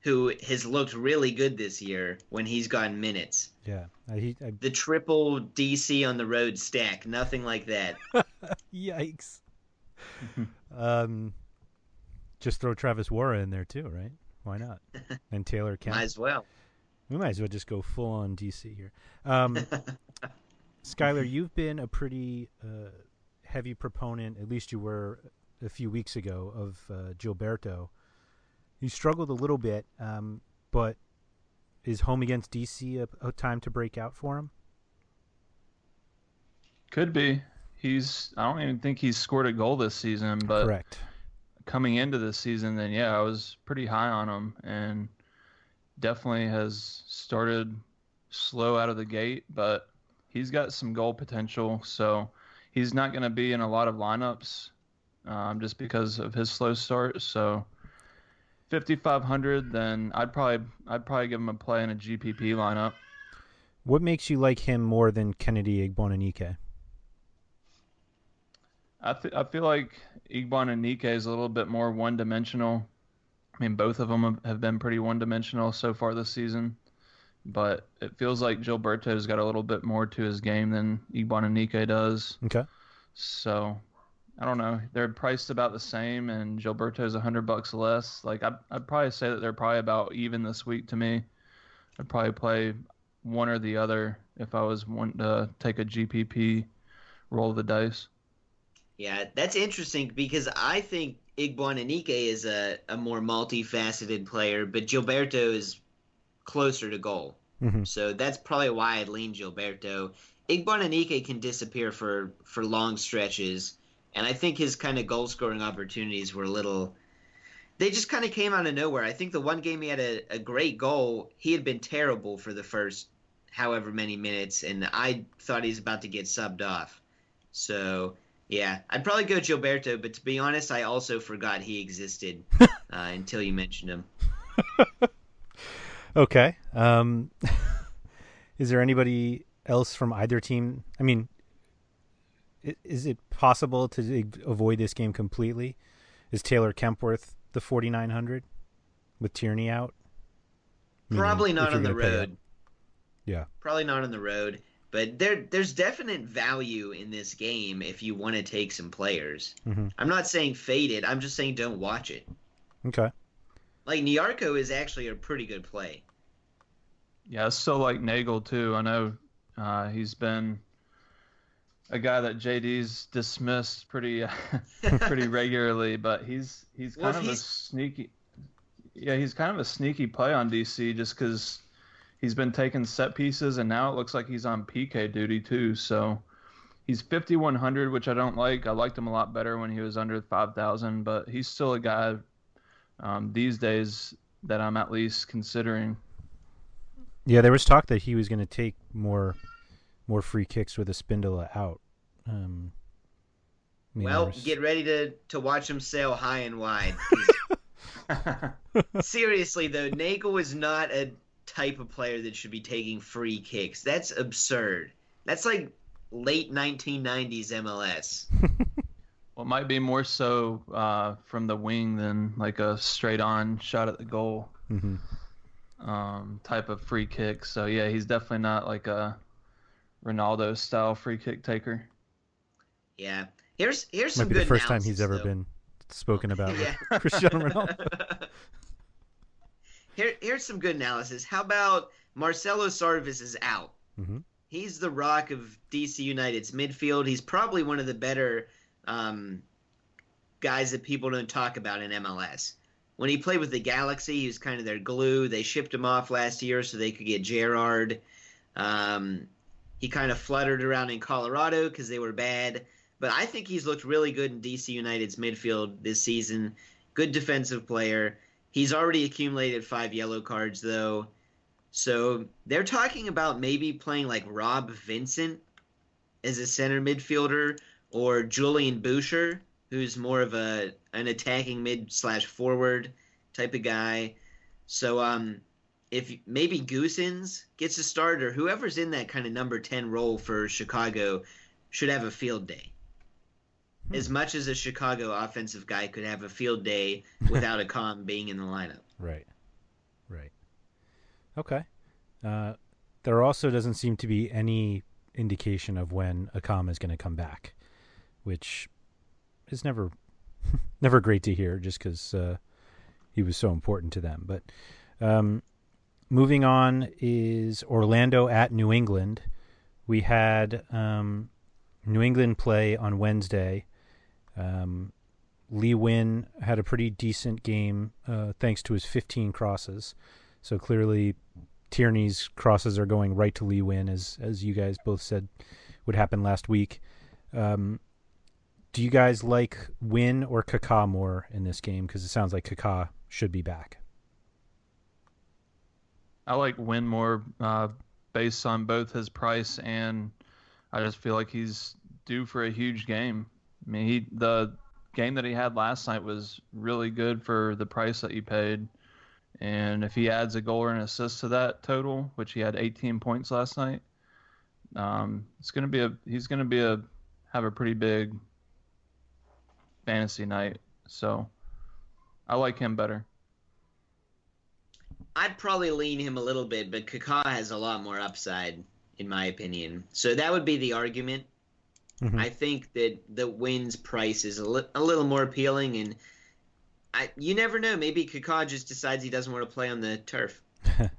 who has looked really good this year when he's gotten minutes. Yeah, I, I... the triple DC on the road stack, nothing like that. Yikes. um, Just throw Travis Worra in there too, right? Why not? And Taylor Kemp. Might as well. We might as well just go full on DC here. Um, Skylar, you've been a pretty uh, heavy proponent, at least you were a few weeks ago, of uh, Gilberto. He struggled a little bit, um, but is home against DC a, a time to break out for him? Could be. He's. I don't even think he's scored a goal this season, but Correct. coming into this season, then yeah, I was pretty high on him, and definitely has started slow out of the gate, but he's got some goal potential. So he's not going to be in a lot of lineups um, just because of his slow start. So 5500, then I'd probably I'd probably give him a play in a GPP lineup. What makes you like him more than Kennedy Igboananike? I th- I feel like Igboananike is a little bit more one dimensional. I mean, both of them have been pretty one dimensional so far this season, but it feels like Gilberto's got a little bit more to his game than Igboananike does. Okay. So I don't know. They're priced about the same, and Gilberto's a hundred bucks less. Like I'd, I'd probably say that they're probably about even this week to me. I'd probably play one or the other if I was wanting to uh, take a GPP roll of the dice. Yeah, that's interesting because I think Igboananike is a, a more multifaceted player, but Gilberto is closer to goal. Mm-hmm. So that's probably why I'd lean Gilberto. Igboananike can disappear for, for long stretches, and I think his kind of goal scoring opportunities were a little. They just kind of came out of nowhere. I think the one game he had a, a great goal, he had been terrible for the first however many minutes, and I thought he's about to get subbed off. So yeah, I'd probably go Gilberto, but to be honest, I also forgot he existed uh, until you mentioned him. Okay. Um, is there anybody else from either team? I mean, is it possible to avoid this game completely? Is Taylor Kemp worth the 4900 with Tierney out? Meaning, Probably not on the gonna pay up. road. Yeah. Probably not on the road, but there there's definite value in this game if you want to take some players. Mhm. I'm not saying fade it. I'm just saying don't watch it. Okay. Like Nyarko is actually a pretty good play. Yeah, I still like Neagle too. I know uh, he's been a guy that JD's dismissed pretty pretty regularly, but he's he's kind if of a sneaky. Yeah, he's kind of a sneaky play on DC just because he's been taking set pieces, and now it looks like he's on PK duty too. So he's 5100, which I don't like. I liked him a lot better when he was under 5000, but he's still a guy um, these days that I'm at least considering. Yeah, there was talk that he was going to take more more free kicks with Espindola out. Um, I mean, well, was- get ready to to watch him sail high and wide. Seriously though, Neagle is not a type of player that should be taking free kicks. That's absurd. That's like late 1990s MLS. Well, it might be more so uh, from the wing than like a straight on shot at the goal Mhm. Um, type of free kick. So yeah, he's definitely not like a Ronaldo style free kick taker. Yeah. Here's here's might some be good the first time he's ever though. been spoken about Yeah. with Cristiano Ronaldo. Here, here's some good analysis. How about Marcelo Sarvas is out? Mhm. He's the rock of DC United's midfield. He's probably one of the better um, guys that people don't talk about in MLS. When he played with the Galaxy, he was kind of their glue. They shipped him off last year so they could get Gerrard. Um, he kind of fluttered around in Colorado because they were bad. But I think he's looked really good in DC United's midfield this season. Good defensive player. He's already accumulated five yellow cards, though. So they're talking about maybe playing like Rob Vincent as a center midfielder or Julian Buescher, who's more of a an attacking mid slash forward type of guy. So um, if maybe Goossens gets a start or whoever's in that kind of number ten role for Chicago should have a field day. As much as a Chicago offensive guy could have a field day without Accam being in the lineup. Right. Right. Okay. Uh, there also doesn't seem to be any indication of when Akama is going to come back, which is never never great to hear, just because uh, he was so important to them. But um, moving on is Orlando at New England. We had um, New England play on Wednesday. Um, Lee Nguyen had a pretty decent game uh, thanks to his 15 crosses. So clearly, Tierney's crosses are going right to Lee Nguyen, as as you guys both said would happen last week. Um, do you guys like Nguyen or Kaká more in this game? Because it sounds like Kaká should be back. I like Nguyen more uh, based on both his price and I just feel like he's due for a huge game. I mean, he the game that he had last night was really good for the price that you paid. And if he adds a goal or an assist to that total, which he had 18 points last night, um, it's gonna be a he's gonna be a have a pretty big fantasy night. So I like him better. I'd probably lean him a little bit, but Kaká has a lot more upside, in my opinion. So that would be the argument. Mm-hmm. I think that the Nguyen's price is a, li- a little more appealing, and I you never know. Maybe Kaká just decides he doesn't want to play on the turf.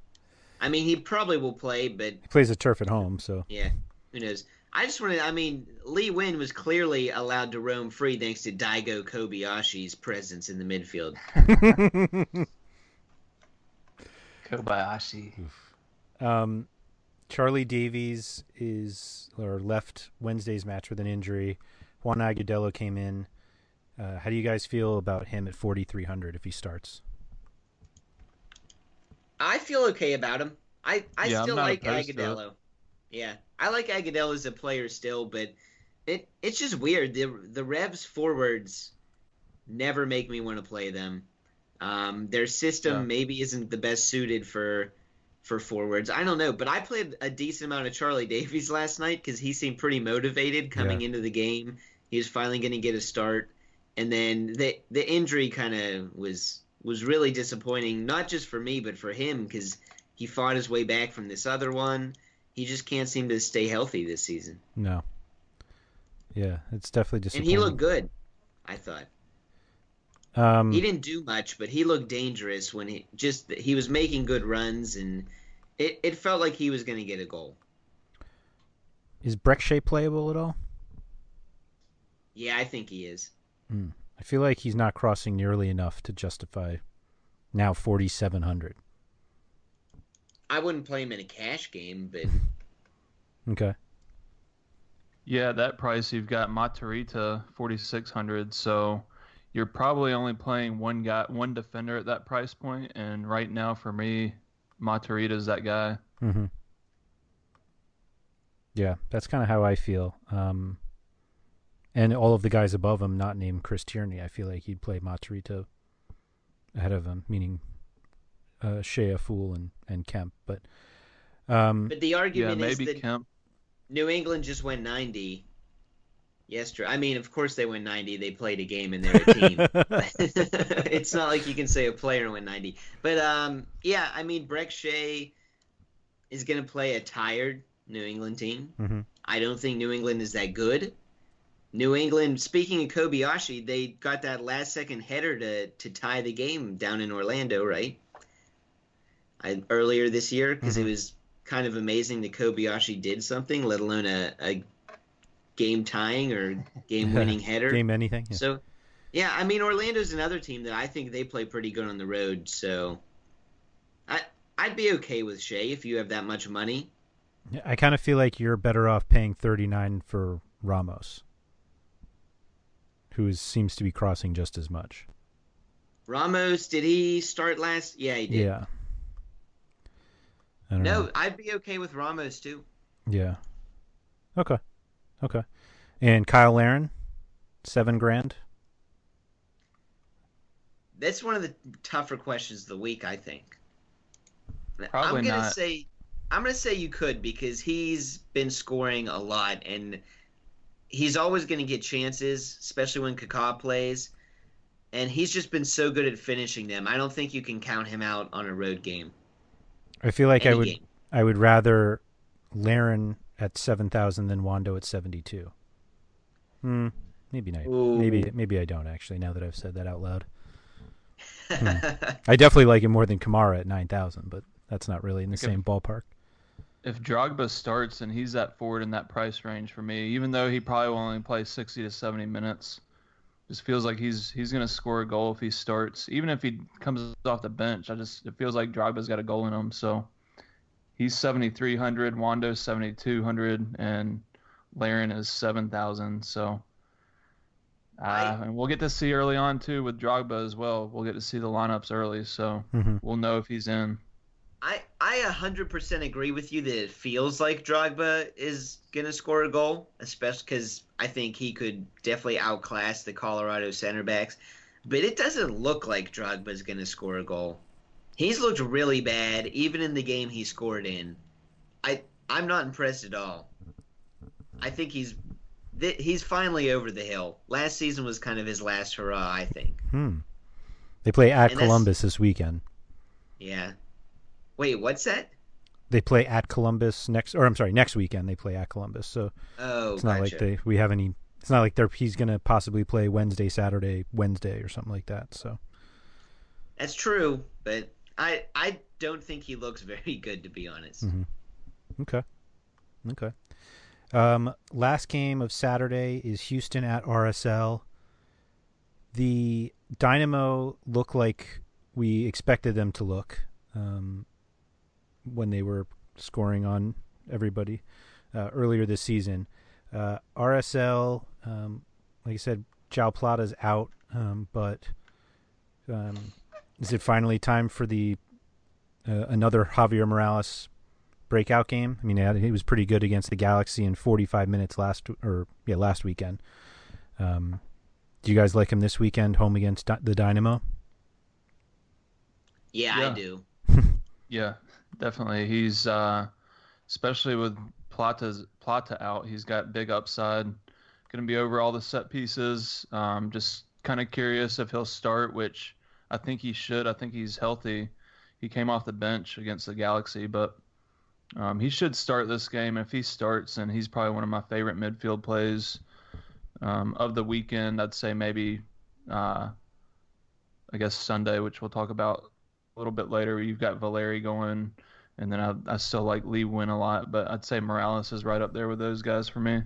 I mean, he probably will play, but he plays the turf at home, so yeah, who knows? I just wanted. I mean, Lee Nguyen was clearly allowed to roam free thanks to Daigo Kobayashi's presence in the midfield. Kobayashi. Um, Charlie Davies is or left Wednesday's match with an injury. Juan Agudelo came in. Uh, how do you guys feel about him at 4,300 if he starts? I feel okay about him. I, I yeah, still like Agudelo. Yeah, I like Agudelo as a player still, but it it's just weird. The the Revs forwards never make me want to play them. Um, their system yeah. maybe isn't the best suited for for forwards. I don't know, but I played a decent amount of Charlie Davies last night because he seemed pretty motivated coming yeah. into the game. He was finally going to get a start, and then the the injury kind of was was really disappointing, not just for me but for him because he fought his way back from this other one. He just can't seem to stay healthy this season. No. Yeah, it's definitely disappointing. And he looked good, I thought. Um, he didn't do much, but he looked dangerous when he just he was making good runs, and it, it felt like he was going to get a goal. Is Brek playable at all? Yeah, I think he is. Mm. I feel like he's not crossing nearly enough to justify now forty seven hundred. I wouldn't play him in a cash game, but okay. Yeah, that price you've got Matarrita forty six hundred, so you're probably only playing one guy, one defender at that price point, and right now for me, is that guy. Mm-hmm. Yeah, that's kind of how I feel. Um, and all of the guys above him, not named Chris Tierney, I feel like he'd play Matarrita ahead of him, meaning uh, Shea, Fool, and and Kemp. But um, but the argument yeah, is that Kemp. New England just went ninety yesterday. I mean, of course they win 90. They played a game and they're a team. it's not like you can say a player win 90. But um, yeah, I mean, Brek Shea is going to play a tired New England team. Mm-hmm. I don't think New England is that good. New England, speaking of Kobayashi, they got that last second header to, to tie the game down in Orlando, right? I, earlier this year, because mm-hmm. it was kind of amazing that Kobayashi did something, let alone a, a game tying or game winning header. Game anything. Yeah. So, yeah, I mean Orlando's another team that I think they play pretty good on the road. So, I I'd be okay with Shea if you have that much money. I kind of feel like you're better off paying 39 for Ramos, who is, seems to be crossing just as much. Ramos, did he start last? Yeah, he did. Yeah. No, know. I'd be okay with Ramos too. Yeah. Okay. Okay. And Kyle Larin, seven grand. That's one of the tougher questions of the week, I think. Probably I'm gonna not. say I'm gonna say you could because he's been scoring a lot and he's always gonna get chances, especially when Kaká plays. And he's just been so good at finishing them. I don't think you can count him out on a road game. I feel like Any I would game. I would rather Larin at 7,000 than Wondo at 72. Hmm. maybe not. Ooh. Maybe maybe I don't actually. Now that I've said that out loud, Hmm. I definitely like him more than Kamara at nine thousand, but that's not really in the Like if- same ballpark. If Drogba starts and he's that forward in that price range for me, even though he probably will only play 60 to 70 minutes, just feels like he's he's gonna score a goal if he starts. Even if he comes off the bench, I just it feels like Drogba's got a goal in him. So he's 7,300, Wondo's 7,200, and Larin is 7,000. So. Uh, and we'll get to see early on too with Drogba as well. We'll get to see the lineups early, so Mhm. we'll know if he's in. I I 100% agree with you that it feels like Drogba is gonna score a goal, especially because I think he could definitely outclass the Colorado center backs. But it doesn't look like Drogba's gonna score a goal. He's looked really bad, even in the game he scored in. I I'm not impressed at all. I think he's th- he's finally over the hill. Last season was kind of his last hurrah, I think. Hmm. They play at And Columbus this weekend. Yeah. Wait, what's that? They play at Columbus next, or I'm sorry, next weekend they play at Columbus. So Oh, it's not like they we have any. It's not like they're he's gonna possibly play Wednesday, Saturday, Wednesday, or something like that. So That's true, but I I don't think he looks very good to be honest. Mhm. okay, okay. Um, last game of Saturday is Houston at RSL. The Dynamo look like we expected them to look um, when they were scoring on everybody uh, earlier this season. Uh, RSL, um, like I said, Joao Plata's out, um, but um, is it finally time for the uh, another Javier Morales breakout game? I mean, he was pretty good against the Galaxy in 45 minutes last or yeah last weekend. Um, do you guys like him this weekend, home against the Dynamo? Yeah, Yeah. I do. Yeah, definitely. He's uh, especially with Plata's Plata out. He's got big upside. Going to be over all the set pieces. Um, just kind of curious if he'll start, which I think he should. I think he's healthy. He came off the bench against the Galaxy, but um, he should start this game. If he starts, and he's probably one of my favorite midfield plays um, of the weekend. I'd say maybe, uh, I guess Sunday, which we'll talk about a little bit later. You've got Valeri going, and then I, I still like Lee Nguyen a lot, but I'd say Morales is right up there with those guys for me.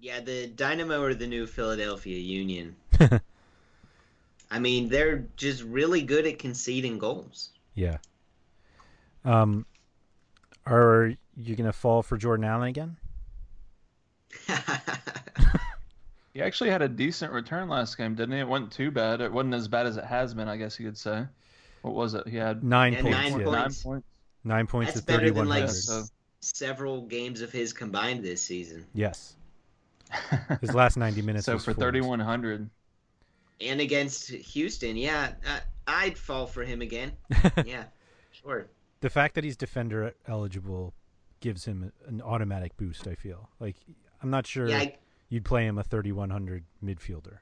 Yeah, the Dynamo are the new Philadelphia Union. I mean, they're just really good at conceding goals. Yeah. Um, are you gonna fall for Jordan Allen again? He actually had a decent return last game, didn't he? It wasn't too bad. It wasn't as bad as it has been, I guess you could say. What was it? He had Nine Yeah, points. nine yeah. Nine points. points. Nine points That's at better than thirty-one like hundred. so- several games of his combined this season. Yes. His last ninety minutes. so was for 3100, And against Houston, yeah, I, I'd fall for him again. yeah, sure. the fact that he's defender eligible gives him an automatic boost. I feel like I'm not sure Yeah, I, you'd play him a 3100 midfielder.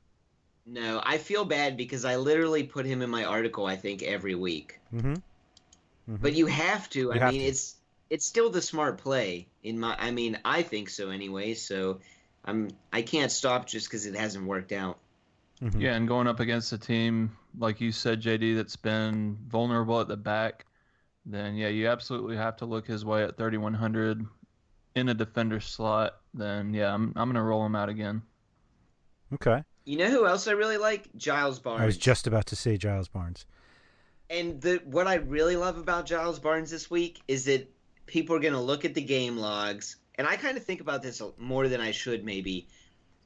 No, I feel bad because I literally put him in my article. I think every week. Mm-hmm. But you have to. You I have mean, to. it's it's still the smart play in my. I mean, I think so anyway. So I'm I can't stop just because it hasn't worked out. Mm-hmm. yeah, and going up against a team like you said, JD, that's been vulnerable at the back, then yeah, you absolutely have to look his way at 3100 in a defender slot. Then yeah, I'm I'm gonna roll him out again. Okay. You know who else I really like? Giles Barnes. I was just about to say Giles Barnes. And the what I really love about Giles Barnes this week is that people are going to look at the game logs, and I kind of think about this more than I should maybe,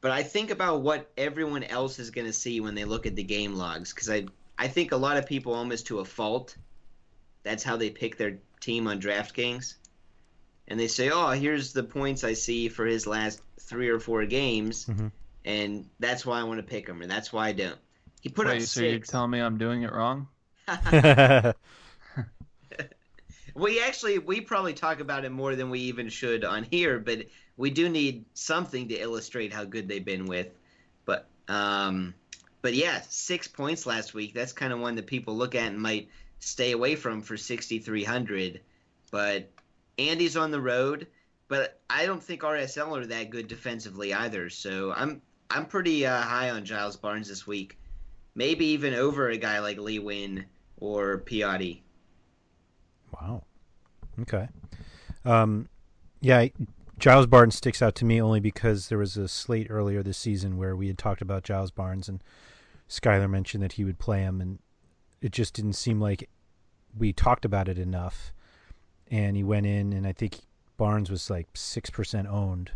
but I think about what everyone else is going to see when they look at the game logs because I I think a lot of people almost to a fault. That's how they pick their team on DraftKings, and they say, "Oh, here's the points I see for his last three or four games, Mhm. And that's why I want to pick him, and that's why I don't." He put Wait, up so you're telling me I'm doing it wrong? We actually we probably talk about it more than we even should on here, but we do need something to illustrate how good they've been with. But um but yeah, 6 points last week. That's kind of one that people look at and might stay away from for 6300. But Andy's on the road, but but I don't think RSL are that good defensively either. So I'm I'm pretty uh, high on Giles Barnes this week, maybe even over a guy like Lee Nguyen or Piatti. Wow. Okay. Um, yeah, Giles Barnes sticks out to me only because there was a slate earlier this season where we had talked about Giles Barnes and Skylar mentioned that he would play him, and it just didn't seem like we talked about it enough. And he went in, and I think Barnes was like six percent owned,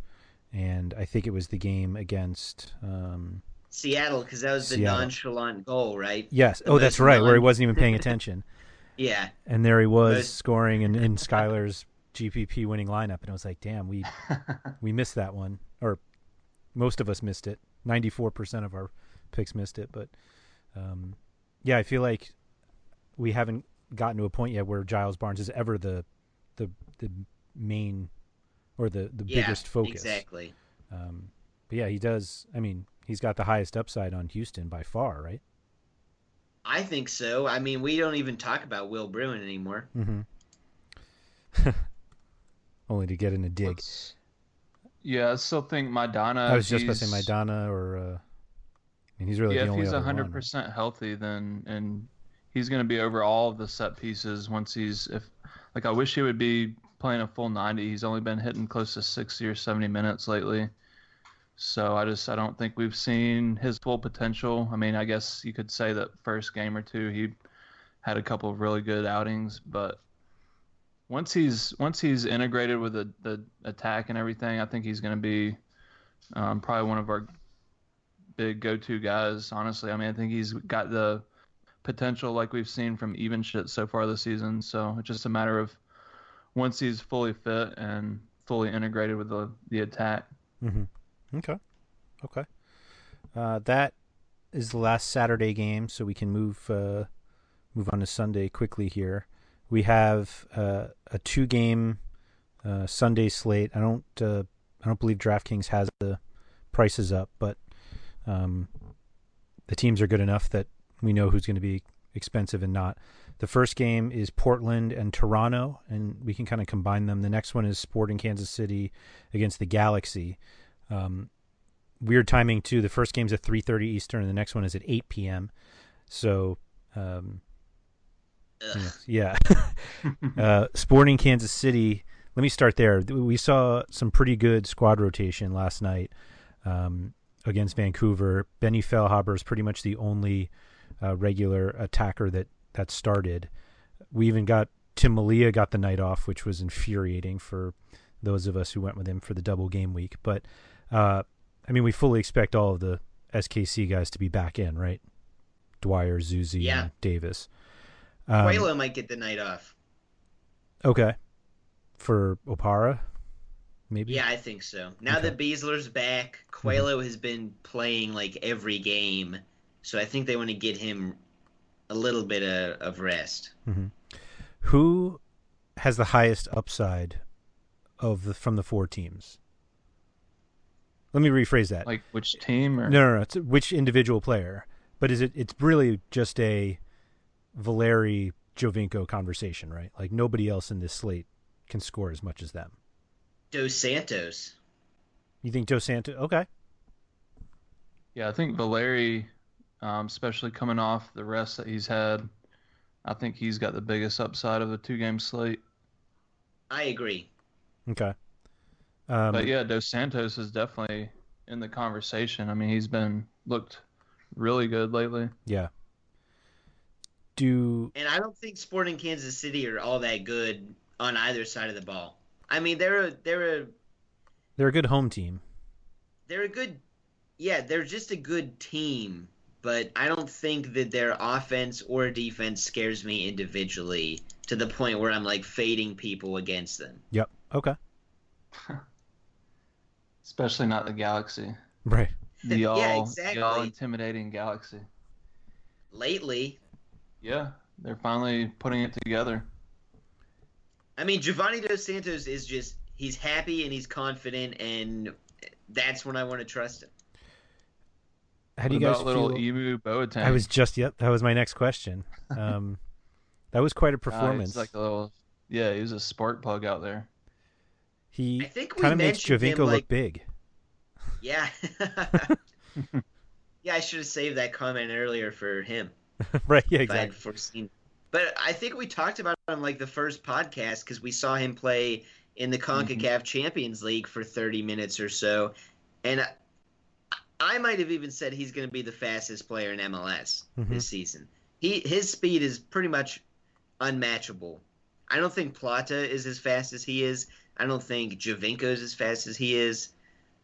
and I think it was the game against um, Seattle because that was the Seattle. nonchalant goal, right? Yes. The oh, that's right, where he wasn't even paying attention. yeah. And there he was scoring in, in Skylar's GPP winning lineup, and I was like, damn, we we missed that one, or most of us missed it. Ninety four percent of our picks missed it, but um, yeah, I feel like we haven't gotten to a point yet where Giles Barnes is ever the the the main or the the Yeah, biggest focus. exactly. Um, but yeah, he does. I mean, he's got the highest upside on Houston by far, right? I think so. I mean, we don't even talk about Will Bruin anymore. Mm-hmm. Only to get in a dig. Let's- yeah, I still think Maidana. I was just about to say he's- Maidana or. Uh, I mean, he's really yeah, the if he's other hundred percent healthy, then and he's going to be over all of the set pieces once he's if like I wish he would be playing a full ninety. He's only been hitting close to sixty or seventy minutes lately. So I just I don't think we've seen his full potential. I mean, I guess you could say that first game or two he had a couple of really good outings, but once he's once he's integrated with the, the attack and everything, I think he's going to be um, probably one of our big go-to guys. Honestly, I mean, I think he's got the potential like we've seen from even shit so far this season. So it's just a matter of once he's fully fit and fully integrated with the the attack. Mm-hmm. Okay. Okay. Uh, that is the last Saturday game, so we can move uh, move on to Sunday quickly here. We have uh, a two game uh, Sunday slate. I don't uh, I don't believe DraftKings has the prices up, but um, the teams are good enough that we know who's going to be expensive and not. The first game is Portland and Toronto, and we can kind of combine them. The next one is Sporting Kansas City against the Galaxy. Um, weird timing too. The first game's at 3:30 Eastern, and the next one is at 8 p.m. So, um, yeah, uh, Sporting Kansas City. Let me start there. We saw some pretty good squad rotation last night um, against Vancouver. Benny Feilhaber is pretty much the only uh, regular attacker that that started. We even got Tim Melia got the night off, which was infuriating for those of us who went with him for the double game week. But uh, I mean, we fully expect all of the SKC guys to be back in, right? Dwyer, Zusi, Yeah. and Davis. Um, Quaylo might get the night off. Okay. For Opara, maybe. Yeah, I think so. Now Okay. that Besler's back, Quaylo has been playing like every game, so I think they want to get him a little bit of, of rest. hmm Who has the highest upside of the from the four teams? Let me rephrase that. Like which team or No, no, no. It's which individual player? But is it? It's really just a Valeri Giovinco conversation, right? Like nobody else in this slate can score as much as them. Dos Santos. You think Dos Santos? Okay. Yeah, I think Valeri, um, especially coming off the rest that he's had, I think he's got the biggest upside of the two game slate. I agree. Okay. Um, but yeah, Dos Santos is definitely in the conversation. I mean, he's been looked really good lately. Yeah. Do And I don't think Sporting Kansas City are all that good on either side of the ball. I mean, they're a, they're a they're a good home team? they're a good yeah, they're just a good team, but I don't think that their offense or defense scares me individually to the point where I'm like fading people against them. Yep. Okay. Especially not the Galaxy. Right. The Yeah, all, the all intimidating Galaxy. Lately, Yeah, they're finally putting it together. I mean, Giovanni Dos Santos is just he's happy and he's confident and that's when I want to trust him. How do you What guys about little feel? Emu Boateng? I was just yep. That was my next question. Um, that was quite a he's performance. like a little, yeah, he was a spark plug out there. He I think we kind of makes mentioned him, Giovinco like- look big. Yeah. yeah, I should have saved that comment earlier for him. right? Yeah, if I had exactly. foreseen. But I think we talked about him like the first podcast because we saw him play in the CONCACAF Champions League for 30 minutes or so, and I, might have even said he's going to be the fastest player in MLS Mhm. this season. He his speed is pretty much unmatchable. I don't think Plata is as fast as he is. I don't think Giovinco is as fast as he is.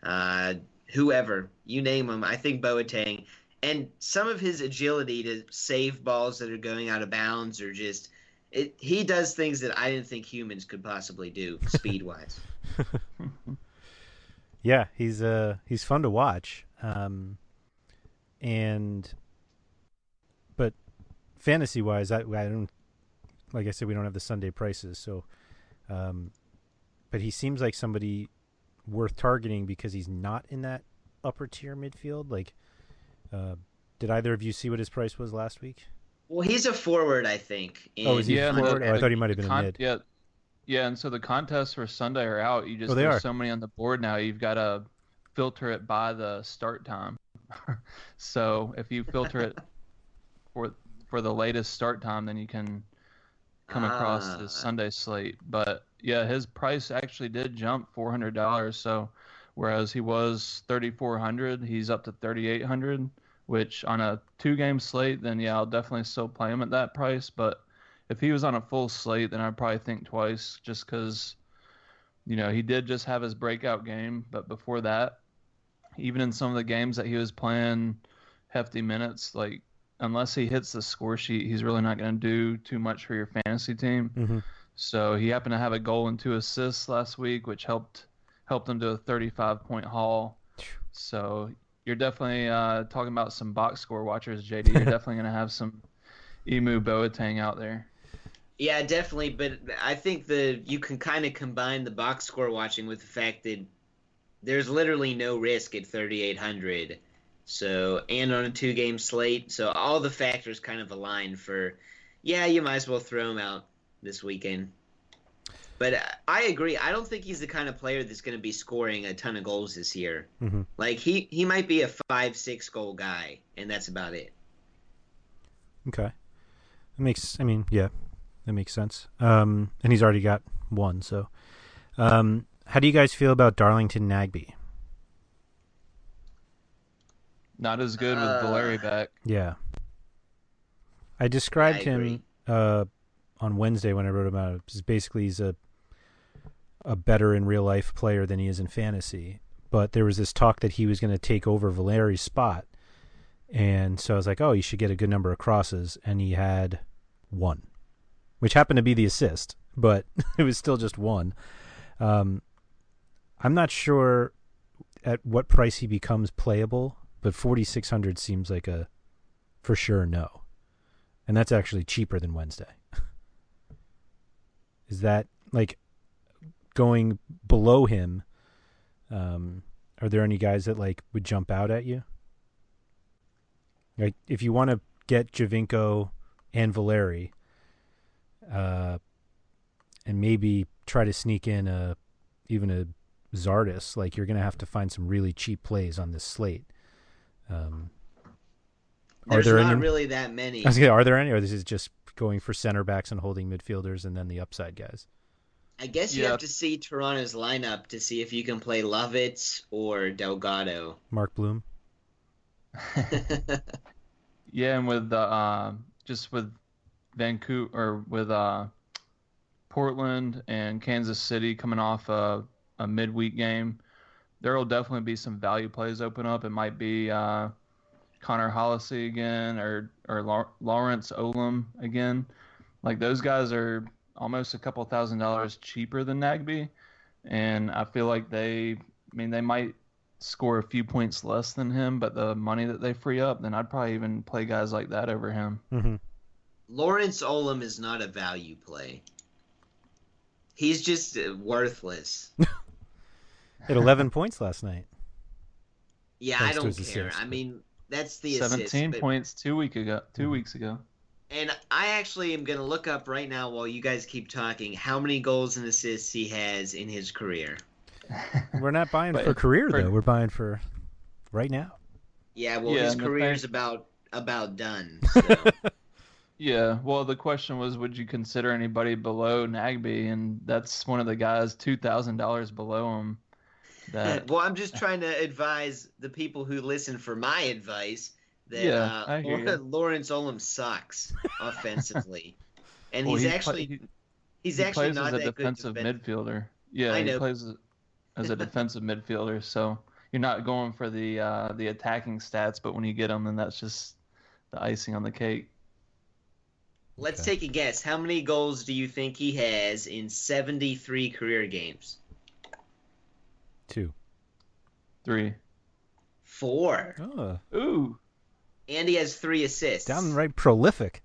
Uh, whoever you name him, I think Boateng and some of his agility to save balls that are going out of bounds or just it, he does things that I didn't think humans could possibly do speed wise. Yeah, he's uh he's fun to watch. Um, and but fantasy wise, I I don't like I said we don't have the Sunday prices, so um, but he seems like somebody worth targeting because he's not in that upper tier midfield. Like, uh, did either of you see what his price was last week? well, he's a forward, I think. Oh, is he Yeah, and forward? the- Oh, I the- thought he might have the been a mid. Yeah, yeah, and so the contests for Sunday are out. You just Oh, there's are. so many on the board now. You've got to filter it by the start time. so if you filter it for for the latest start time, then you can come across Ah. the Sunday slate. But yeah, his price actually did jump four hundred dollars. So whereas he was thirty four hundred, he's up to thirty eight hundred. Which on a two game slate, then yeah, I'll definitely still play him at that price. But if he was on a full slate, then I'd probably think twice, just because, you know, he did just have his breakout game, but before that, even in some of the games that he was playing hefty minutes, like unless he hits the score sheet, he's really not going to do too much for your fantasy team. Mhm. So he happened to have a goal and two assists last week, which helped helped him to a 35 point haul. So you're definitely uh, talking about some box score watchers, JD. You're definitely going to have some Emu Boateng out there. Yeah, definitely. But I think the you can kind of combine the box score watching with the fact that there's literally no risk at 3,800. So and on a two game slate, so all the factors kind of align for. Yeah, you might as well throw him out this weekend. But I agree. I don't think he's the kind of player that's going to be scoring a ton of goals this year. Mm-hmm. Like he he might be a five six goal guy, and that's about it. Okay, that makes. I mean, yeah, that makes sense. Um, and he's already got one. So, um, how do you guys feel about Darlington Nagbe? Not as good with Uh, Valeri back. Yeah. I described I him uh, on Wednesday when I wrote about it. Basically, he's a a better in real life player than he is in fantasy. But there was this talk that he was going to take over Valeri's spot, and so I was like, "Oh, you should get a good number of crosses," and he had one, which happened to be the assist, but it was still just one. Um, I'm not sure at what price he becomes playable, but 4600 seems like a for sure no. And that's actually cheaper than Wednesday. Is that like going below him? Um, are there any guys that like would jump out at you? Like if you want to get Giovinco and Valeri, uh, and maybe try to sneak in a even a Zardes, like you're gonna have to find some really cheap plays on this slate. Um, are There's there not any? really that many. I was gonna, are there any, or this is just going for center backs and holding midfielders and then the upside guys? I guess you Yeah. have to see Toronto's lineup to see if you can play Lovitz or Delgado. Mark Bloom. Yeah, and with the uh, just with Vancouver or with uh, Portland and Kansas City coming off a, a midweek game, there will definitely be some value plays open up. It might be uh, Connor Hallisey again or or Lau- Lawrence Olum again. Like those guys are almost a couple thousand dollars cheaper than Nagbe, and I feel like they, I mean, they might score a few points less than him, but the money that they free up, then I'd probably even play guys like that over him. Mm-hmm. Lawrence Olum is not a value play. He's just uh, worthless. Had 11 points last night. Yeah, Thanks I don't care. assist, I mean, that's the Seventeen assist. but- points two week ago, 2 Mhm. weeks ago. And I actually am going to look up right now while you guys keep talking how many goals and assists he has in his career. We're not buying for career for- though. We're buying for right now. Yeah, well, Yeah, his and the career's thing- about about done. So. Yeah, well, the question was, would you consider anybody below Nagbe? And that's one of the guys two thousand dollars below him. That well, I'm just trying to advise the people who listen for my advice that Yeah, uh, I. Lawrence Olum sucks offensively, and Well, he's he actually he- he's he actually plays not as a that defensive good. midfielder. Yeah, I he plays as a defensive midfielder. So you're not going for the uh, the attacking stats, but when you get them, then that's just the icing on the cake. Let's Okay. take a guess. How many goals do you think he has in 73 career games? Two. Three. Four. Oh, Ooh. And he has three assists. downright prolific.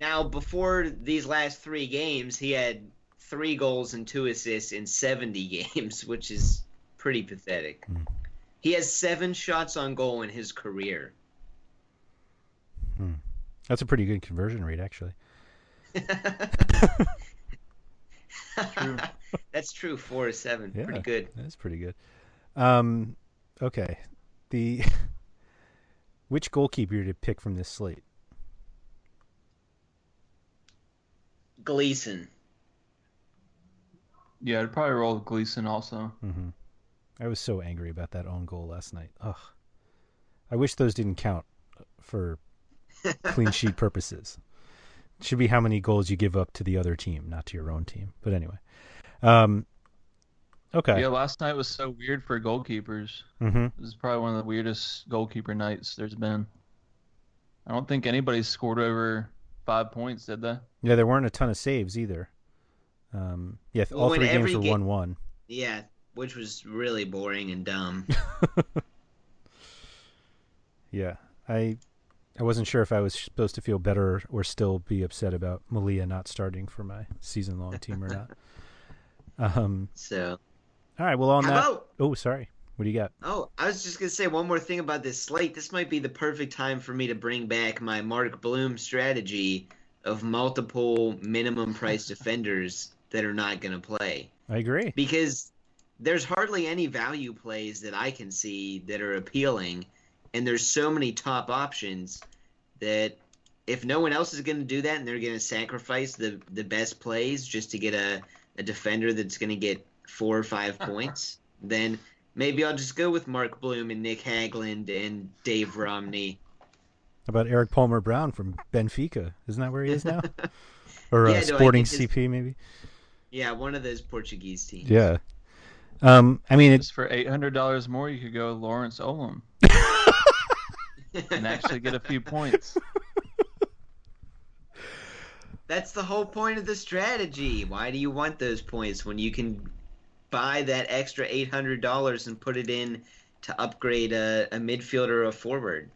Now, before these last three games, he had three goals and two assists in 70 games, which is pretty pathetic. Hmm. He has seven shots on goal in his career. That's a pretty good conversion rate, actually. That's true. Four or seven. Yeah, Pretty good. That's pretty good. Um, okay, the which goalkeeper to pick from this slate? Gleeson. Yeah, I'd probably roll with Gleeson also. hmm I was so angry about that own goal last night. Ugh, I wish those didn't count for clean sheet purposes. It should be how many goals you give up to the other team, not to your own team. But anyway, um, okay. Yeah, last night was so weird for goalkeepers. Mm-hmm. This is probably one of the weirdest goalkeeper nights there's been. I don't think anybody scored over five points, did they? Yeah, there weren't a ton of saves either. Um, yeah, Well, all three games were ga- one-one. Yeah, which was really boring and dumb. Yeah, I I wasn't sure if I was supposed to feel better or still be upset about Melia not starting for my season long team or not. Um, So, all right, well on that. about- Oh, sorry. What do you got? oh, I was just gonna say one more thing about this slate. This might be the perfect time for me to bring back my Mark Bloom strategy of multiple minimum price defenders that are not gonna play. I agree. because there's hardly any value plays that I can see that are appealing, and there's so many top options that if no one else is going to do that and they're going to sacrifice the the best plays just to get a, a defender that's going to get four or five points, then maybe I'll just go with Mark Bloom and Nick Hagglund and Dave Romney. How about Erik Palmer Brown from Benfica? Isn't that where he is now? or Yeah, uh, no, I Sporting think his- CP maybe? Yeah, one of those Portuguese teams. Yeah. Um, I mean, it's for eight hundred dollars more, you could go Lawrence Olum and actually get a few points. That's the whole point of the strategy. Why do you want those points when you can buy that extra eight hundred dollars and put it in to upgrade a, a midfielder or a forward?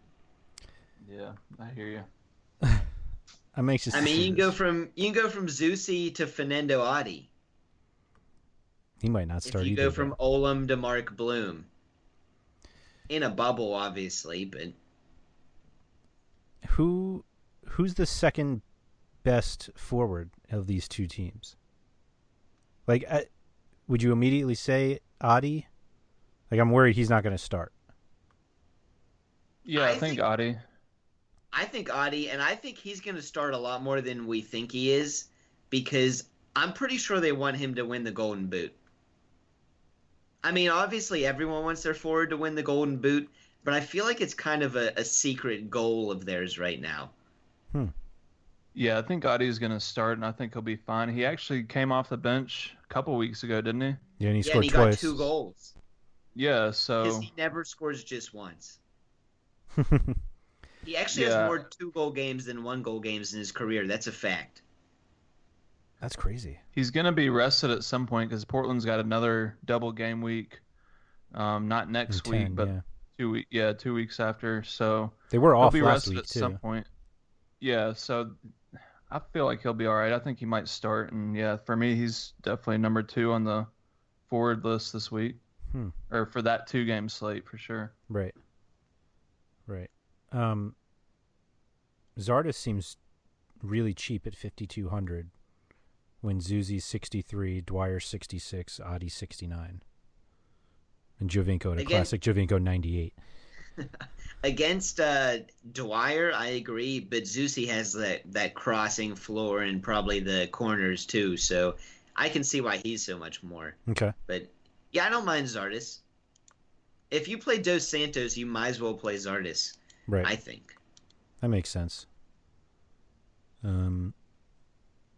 Yeah, I hear you. I'm anxious. I mean, you can go from you can go from Zusi to Fernando Adi. He might not If start you either. go though. from Olum to Mark Bloom. In a bubble, obviously, but who who's the second best forward of these two teams? Like, I, would you immediately say Adi? Like, I'm worried he's not going to start. Yeah, I, I think, think- Adi. I think Adi, and I think he's going to start a lot more than we think he is, because I'm pretty sure they want him to win the Golden Boot. I mean, obviously, everyone wants their forward to win the Golden Boot, but I feel like it's kind of a, a secret goal of theirs right now. Hmm. Yeah, I think Adi's going to start, and I think he'll be fine. He actually came off the bench a couple weeks ago, didn't he? Yeah, and he yeah, scored and he twice. got two goals Yeah, because so he never scores just once. He actually Yeah. has more two goal games than one goal games in his career. That's a fact. That's crazy. he's going to be rested at some point because Portland's got another double game week. Um, not next In week, 10, but yeah. Two week, yeah, two weeks after. So They were off last week at too. some point. Yeah, so I feel like he'll be all right. I think he might start, and yeah, for me, he's definitely number two on the forward list this week, Hmm. or for that two game slate for sure. Right. Right. Um, Zardes seems really cheap at 5200 when Zusi's 63, Dwyer 66, Adi 69. And Giovinco at a Again- classic Giovinco 98. Against uh, Dwyer, I agree, but Zusi has that, that crossing floor and probably the corners too, so I can see why he's so much more. Okay. But yeah, I don't mind Zardes. If you play Dos Santos, you might as well play Zardes. Right. I think. That makes sense. Um,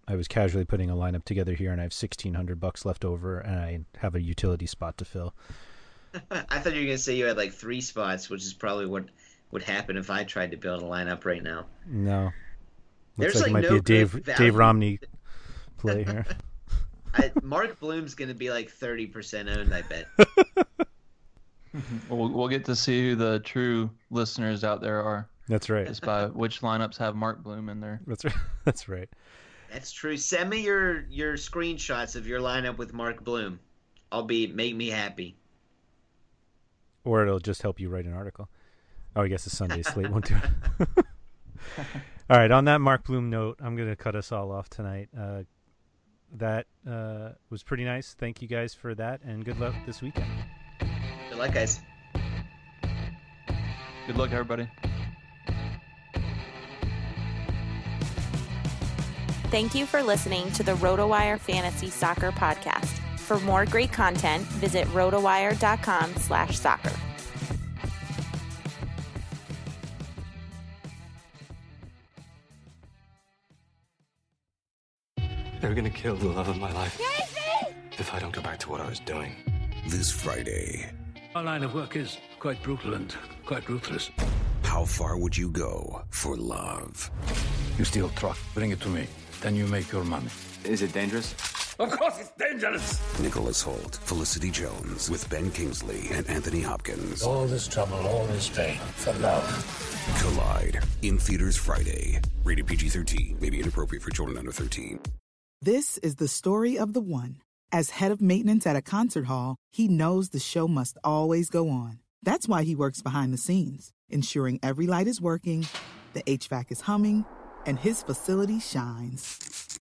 I was casually putting a lineup together here, and I have sixteen hundred bucks left over, and I have a utility spot to fill. I thought you were gonna say you had like three spots, which is probably what would happen if I tried to build a lineup right now. No, looks There's, like, like, it might no be a Dave good Dave. Romney play here. I, Mark Bloom's gonna be like thirty percent owned, I bet. We'll, we'll get to see who the true listeners out there are. That's right. Just by which lineups have Mark Bloom in there. That's right. That's right. That's true. Send me your your screenshots of your lineup with Mark Bloom. I'll be make me happy. Or it'll just help you write an article. Oh, I guess the Sunday slate won't do it. all right. On that Mark Bloom note, I'm going to cut us all off tonight. Uh, that uh, was pretty nice. Thank you guys for that, and good luck this weekend. Good luck, guys. Good luck, everybody. Thank you for listening to the RotoWire Fantasy Soccer Podcast. For more great content, visit rotowire.com slash soccer. They're gonna kill the love of my life. If I don't go back to what I was doing. This Friday, Our line of work is quite brutal and quite ruthless. how far would you go for love? You steal truck, bring it to me. Then you make your money. Is it dangerous? Of course it's dangerous. Nicholas Hoult, Felicity Jones, with Ben Kingsley and Anthony Hopkins. All this trouble, all this pain for love. Collide in theaters Friday. Rated PG 13, may be inappropriate for children under 13. This is the story of the one. As head of maintenance at a concert hall, he knows the show must always go on. That's why he works behind the scenes, ensuring every light is working, the HVAC is humming, and his facility shines.